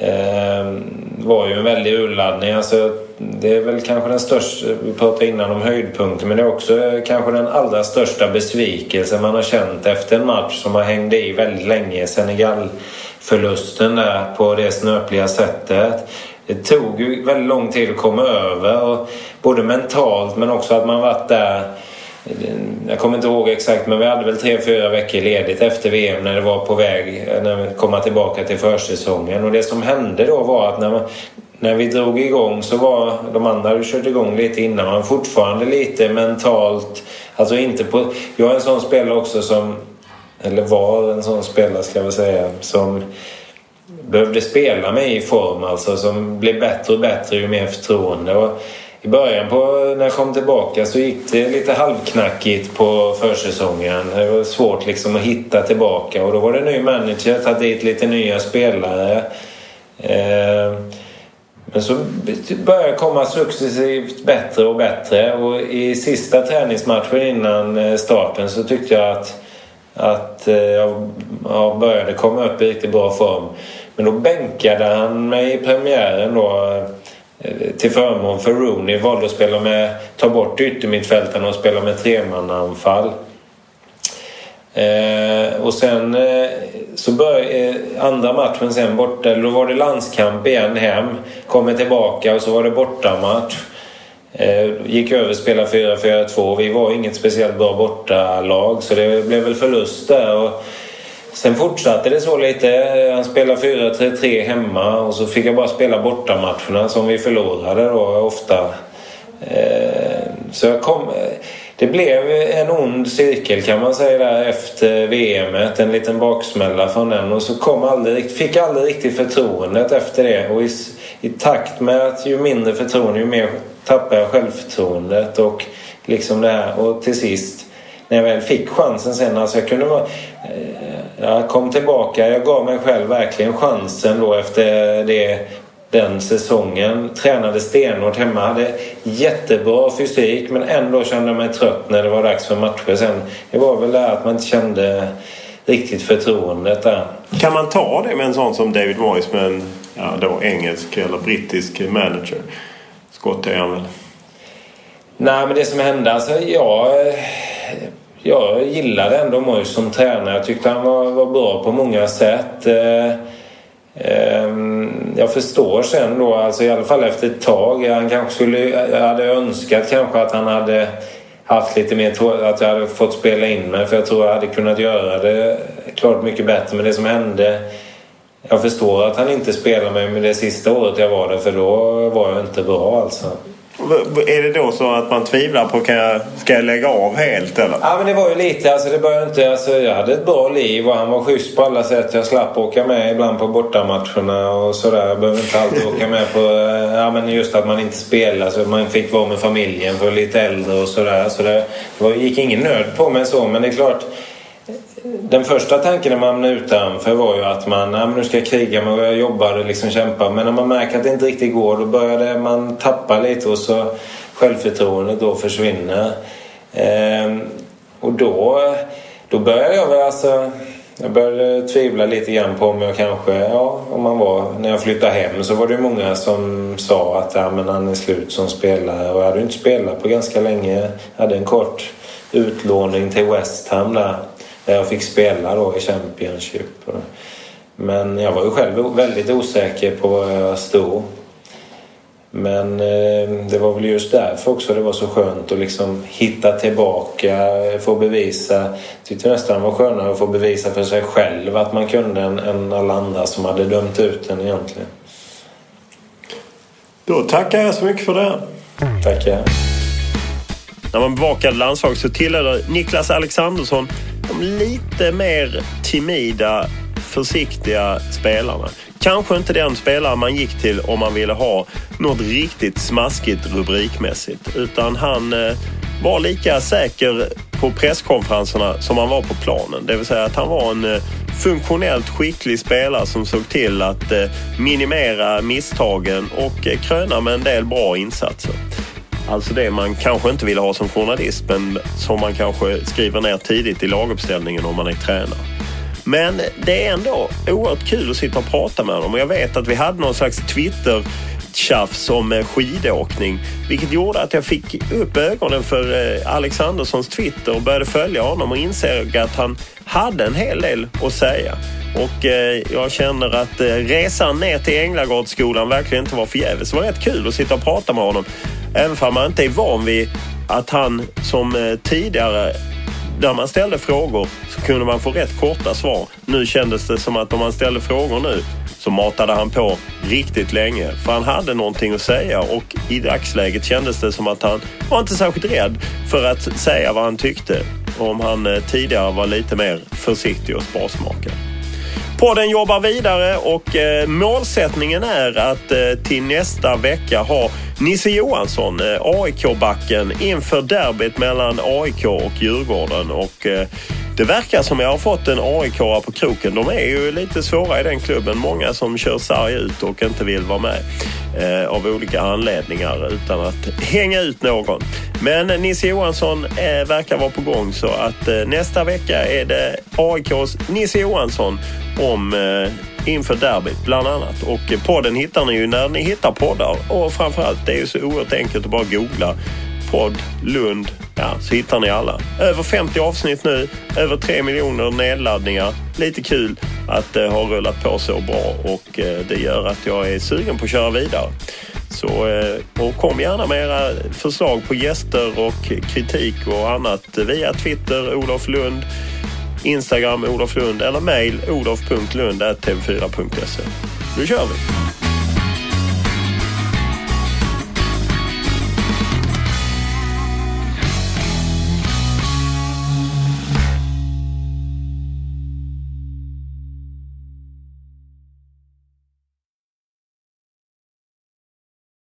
Ehm, var ju en väldig urladdning. Alltså, det är väl kanske den största, vi pratade innan om höjdpunkten, men det är också eh, kanske den allra största besvikelsen man har känt efter en match som har hängt i väldigt länge. Senegal-förlusten där på det snöpliga sättet. Det tog ju väldigt lång tid att komma över, och både mentalt men också att man varit där jag kommer inte ihåg exakt men vi hade väl tre, fyra veckor ledigt efter VM när det var på väg eh, att komma tillbaka till försäsongen. Och det som hände då var att när, man, när vi drog igång så var de andra hade kört igång lite innan. Man fortfarande lite mentalt, alltså inte på... Jag är en sån spelare också som, eller var en sån spelare ska jag väl säga, som behövde spela mig i form alltså som blev bättre och bättre ju mer förtroende. Och i början på, när jag kom tillbaka så gick det lite halvknackigt på försäsongen. Det var svårt liksom att hitta tillbaka och då var det ny manager, tagit dit lite nya spelare. Eh, men så började det komma successivt bättre och bättre och i sista träningsmatchen innan eh, starten så tyckte jag att, att eh, jag började komma upp i riktigt bra form. Men då bänkade han mig i premiären då Eh, till förmån för Rooney valde att spela med, ta bort yttermittfältarna och spela med tremannaanfall. Eh, och sen eh, så började eh, andra matchen sen borta, då var det landskamp igen hem. Kommer tillbaka och så var det bortamatch. Eh, gick över och spelade 4-4-2. Vi var inget speciellt bra bortalag så det blev väl förlust där. Och, Sen fortsatte det så lite. Han spelade 4-3-3 hemma och så fick jag bara spela bortamatcherna som vi förlorade då ofta. Eh, så jag kom... Det blev en ond cirkel kan man säga där efter VM. En liten baksmälla från den och så kom aldrig, fick jag aldrig riktigt förtroendet efter det. Och i, i takt med att ju mindre förtroende ju mer tappar jag självförtroendet och liksom det här. Och till sist när jag väl fick chansen sen. Alltså jag kunde vara, eh, jag kom tillbaka. Jag gav mig själv verkligen chansen då efter det, den säsongen. Tränade stenhårt hemma. Hade jättebra fysik men ändå kände jag mig trött när det var dags för matcher sen. Det var väl det att man inte kände riktigt förtroendet där. Kan man ta det med en sån som David Moyes med en ja, då engelsk eller brittisk manager? Skott är han väl? Nej men det som hände alltså jag jag gillade ändå Moyes som tränare. Jag tyckte han var, var bra på många sätt. Eh, eh, jag förstår sen då, alltså i alla fall efter ett tag. Han kanske skulle, jag hade önskat kanske att han hade haft lite mer, att jag hade fått spela in mig. För jag tror jag hade kunnat göra det klart mycket bättre. Men det som hände jag förstår att han inte spelade mig med det sista året jag var där för då var jag inte bra alltså. Är det då så att man tvivlar på kan jag, ska jag lägga av helt eller? Ja men det var ju lite, alltså det började inte, alltså jag hade ett bra liv och han var schysst på alla sätt. Jag slapp åka med ibland på bortamatcherna och sådär. Jag behövde inte alltid åka med på, eh, ja men just att man inte spelar så man fick vara med familjen för lite äldre och sådär. Så det, det var, gick ingen nöd på mig så men det är klart den första tanken när man hamnade utanför var ju att man ja, nu ska jag kriga men jag jobbar och liksom kämpar. Men när man märker att det inte riktigt går då börjar man tappa lite och så självförtroendet då försvinner. Ehm, och då, då började jag väl alltså jag började tvivla lite grann på om jag kanske, ja, om man var, när jag flyttade hem så var det många som sa att ja, men han är slut som spelare och jag hade inte spelat på ganska länge. Jag hade en kort utlåning till West Ham där där jag fick spela då i Championship. Men jag var ju själv väldigt osäker på var jag stod. Men eh, det var väl just därför också det var så skönt att liksom hitta tillbaka, få bevisa. Tyckte nästan det var skönare att få bevisa för sig själv att man kunde än, än alla andra som hade dömt ut en egentligen. Då tackar jag så mycket för det. Tackar. När man bevakade landslag så tillhörde Niklas Alexandersson de lite mer timida, försiktiga spelarna. Kanske inte den spelare man gick till om man ville ha något riktigt smaskigt rubrikmässigt. Utan han eh, var lika säker på presskonferenserna som han var på planen. Det vill säga att han var en eh, funktionellt skicklig spelare som såg till att eh, minimera misstagen och kröna med en del bra insatser. Alltså det man kanske inte vill ha som journalist men som man kanske skriver ner tidigt i laguppställningen om man är tränare. Men det är ändå oerhört kul att sitta och prata med honom och jag vet att vi hade någon slags Twitter tjafs om eh, skidåkning. Vilket gjorde att jag fick upp ögonen för eh, Alexanderssons Twitter och började följa honom och insåg att han hade en hel del att säga. Och eh, jag känner att eh, resan ner till Änglagårdsskolan verkligen inte var förgäves. Det var rätt kul att sitta och prata med honom. Även om man inte är van vid att han som tidigare när man ställde frågor så kunde man få rätt korta svar. Nu kändes det som att om man ställde frågor nu så matade han på riktigt länge. För han hade någonting att säga och i dagsläget kändes det som att han var inte särskilt rädd för att säga vad han tyckte. Om han eh, tidigare var lite mer försiktig och sparsmakad. Podden jobbar vidare och eh, målsättningen är att eh, till nästa vecka ha Nisse Johansson, eh, AIK-backen, inför derbyt mellan AIK och Djurgården. Och, eh, det verkar som jag har fått en aik på kroken. De är ju lite svåra i den klubben. Många som kör sarg ut och inte vill vara med eh, av olika anledningar utan att hänga ut någon. Men Nisse Johansson eh, verkar vara på gång så att eh, nästa vecka är det AIKs Nisse Johansson om eh, inför derbyt bland annat. Och podden hittar ni ju när ni hittar poddar och framförallt det är ju så oerhört enkelt att bara googla podd Lund ja, så hittar ni alla. Över 50 avsnitt nu, över 3 miljoner nedladdningar. Lite kul att eh, det har rullat på så bra och eh, det gör att jag är sugen på att köra vidare. Så, eh, och kom gärna med era förslag på gäster och kritik och annat via Twitter, Olof Lund, Instagram, Olof Lund eller mejl olof.lund.tv4.se. Nu kör vi!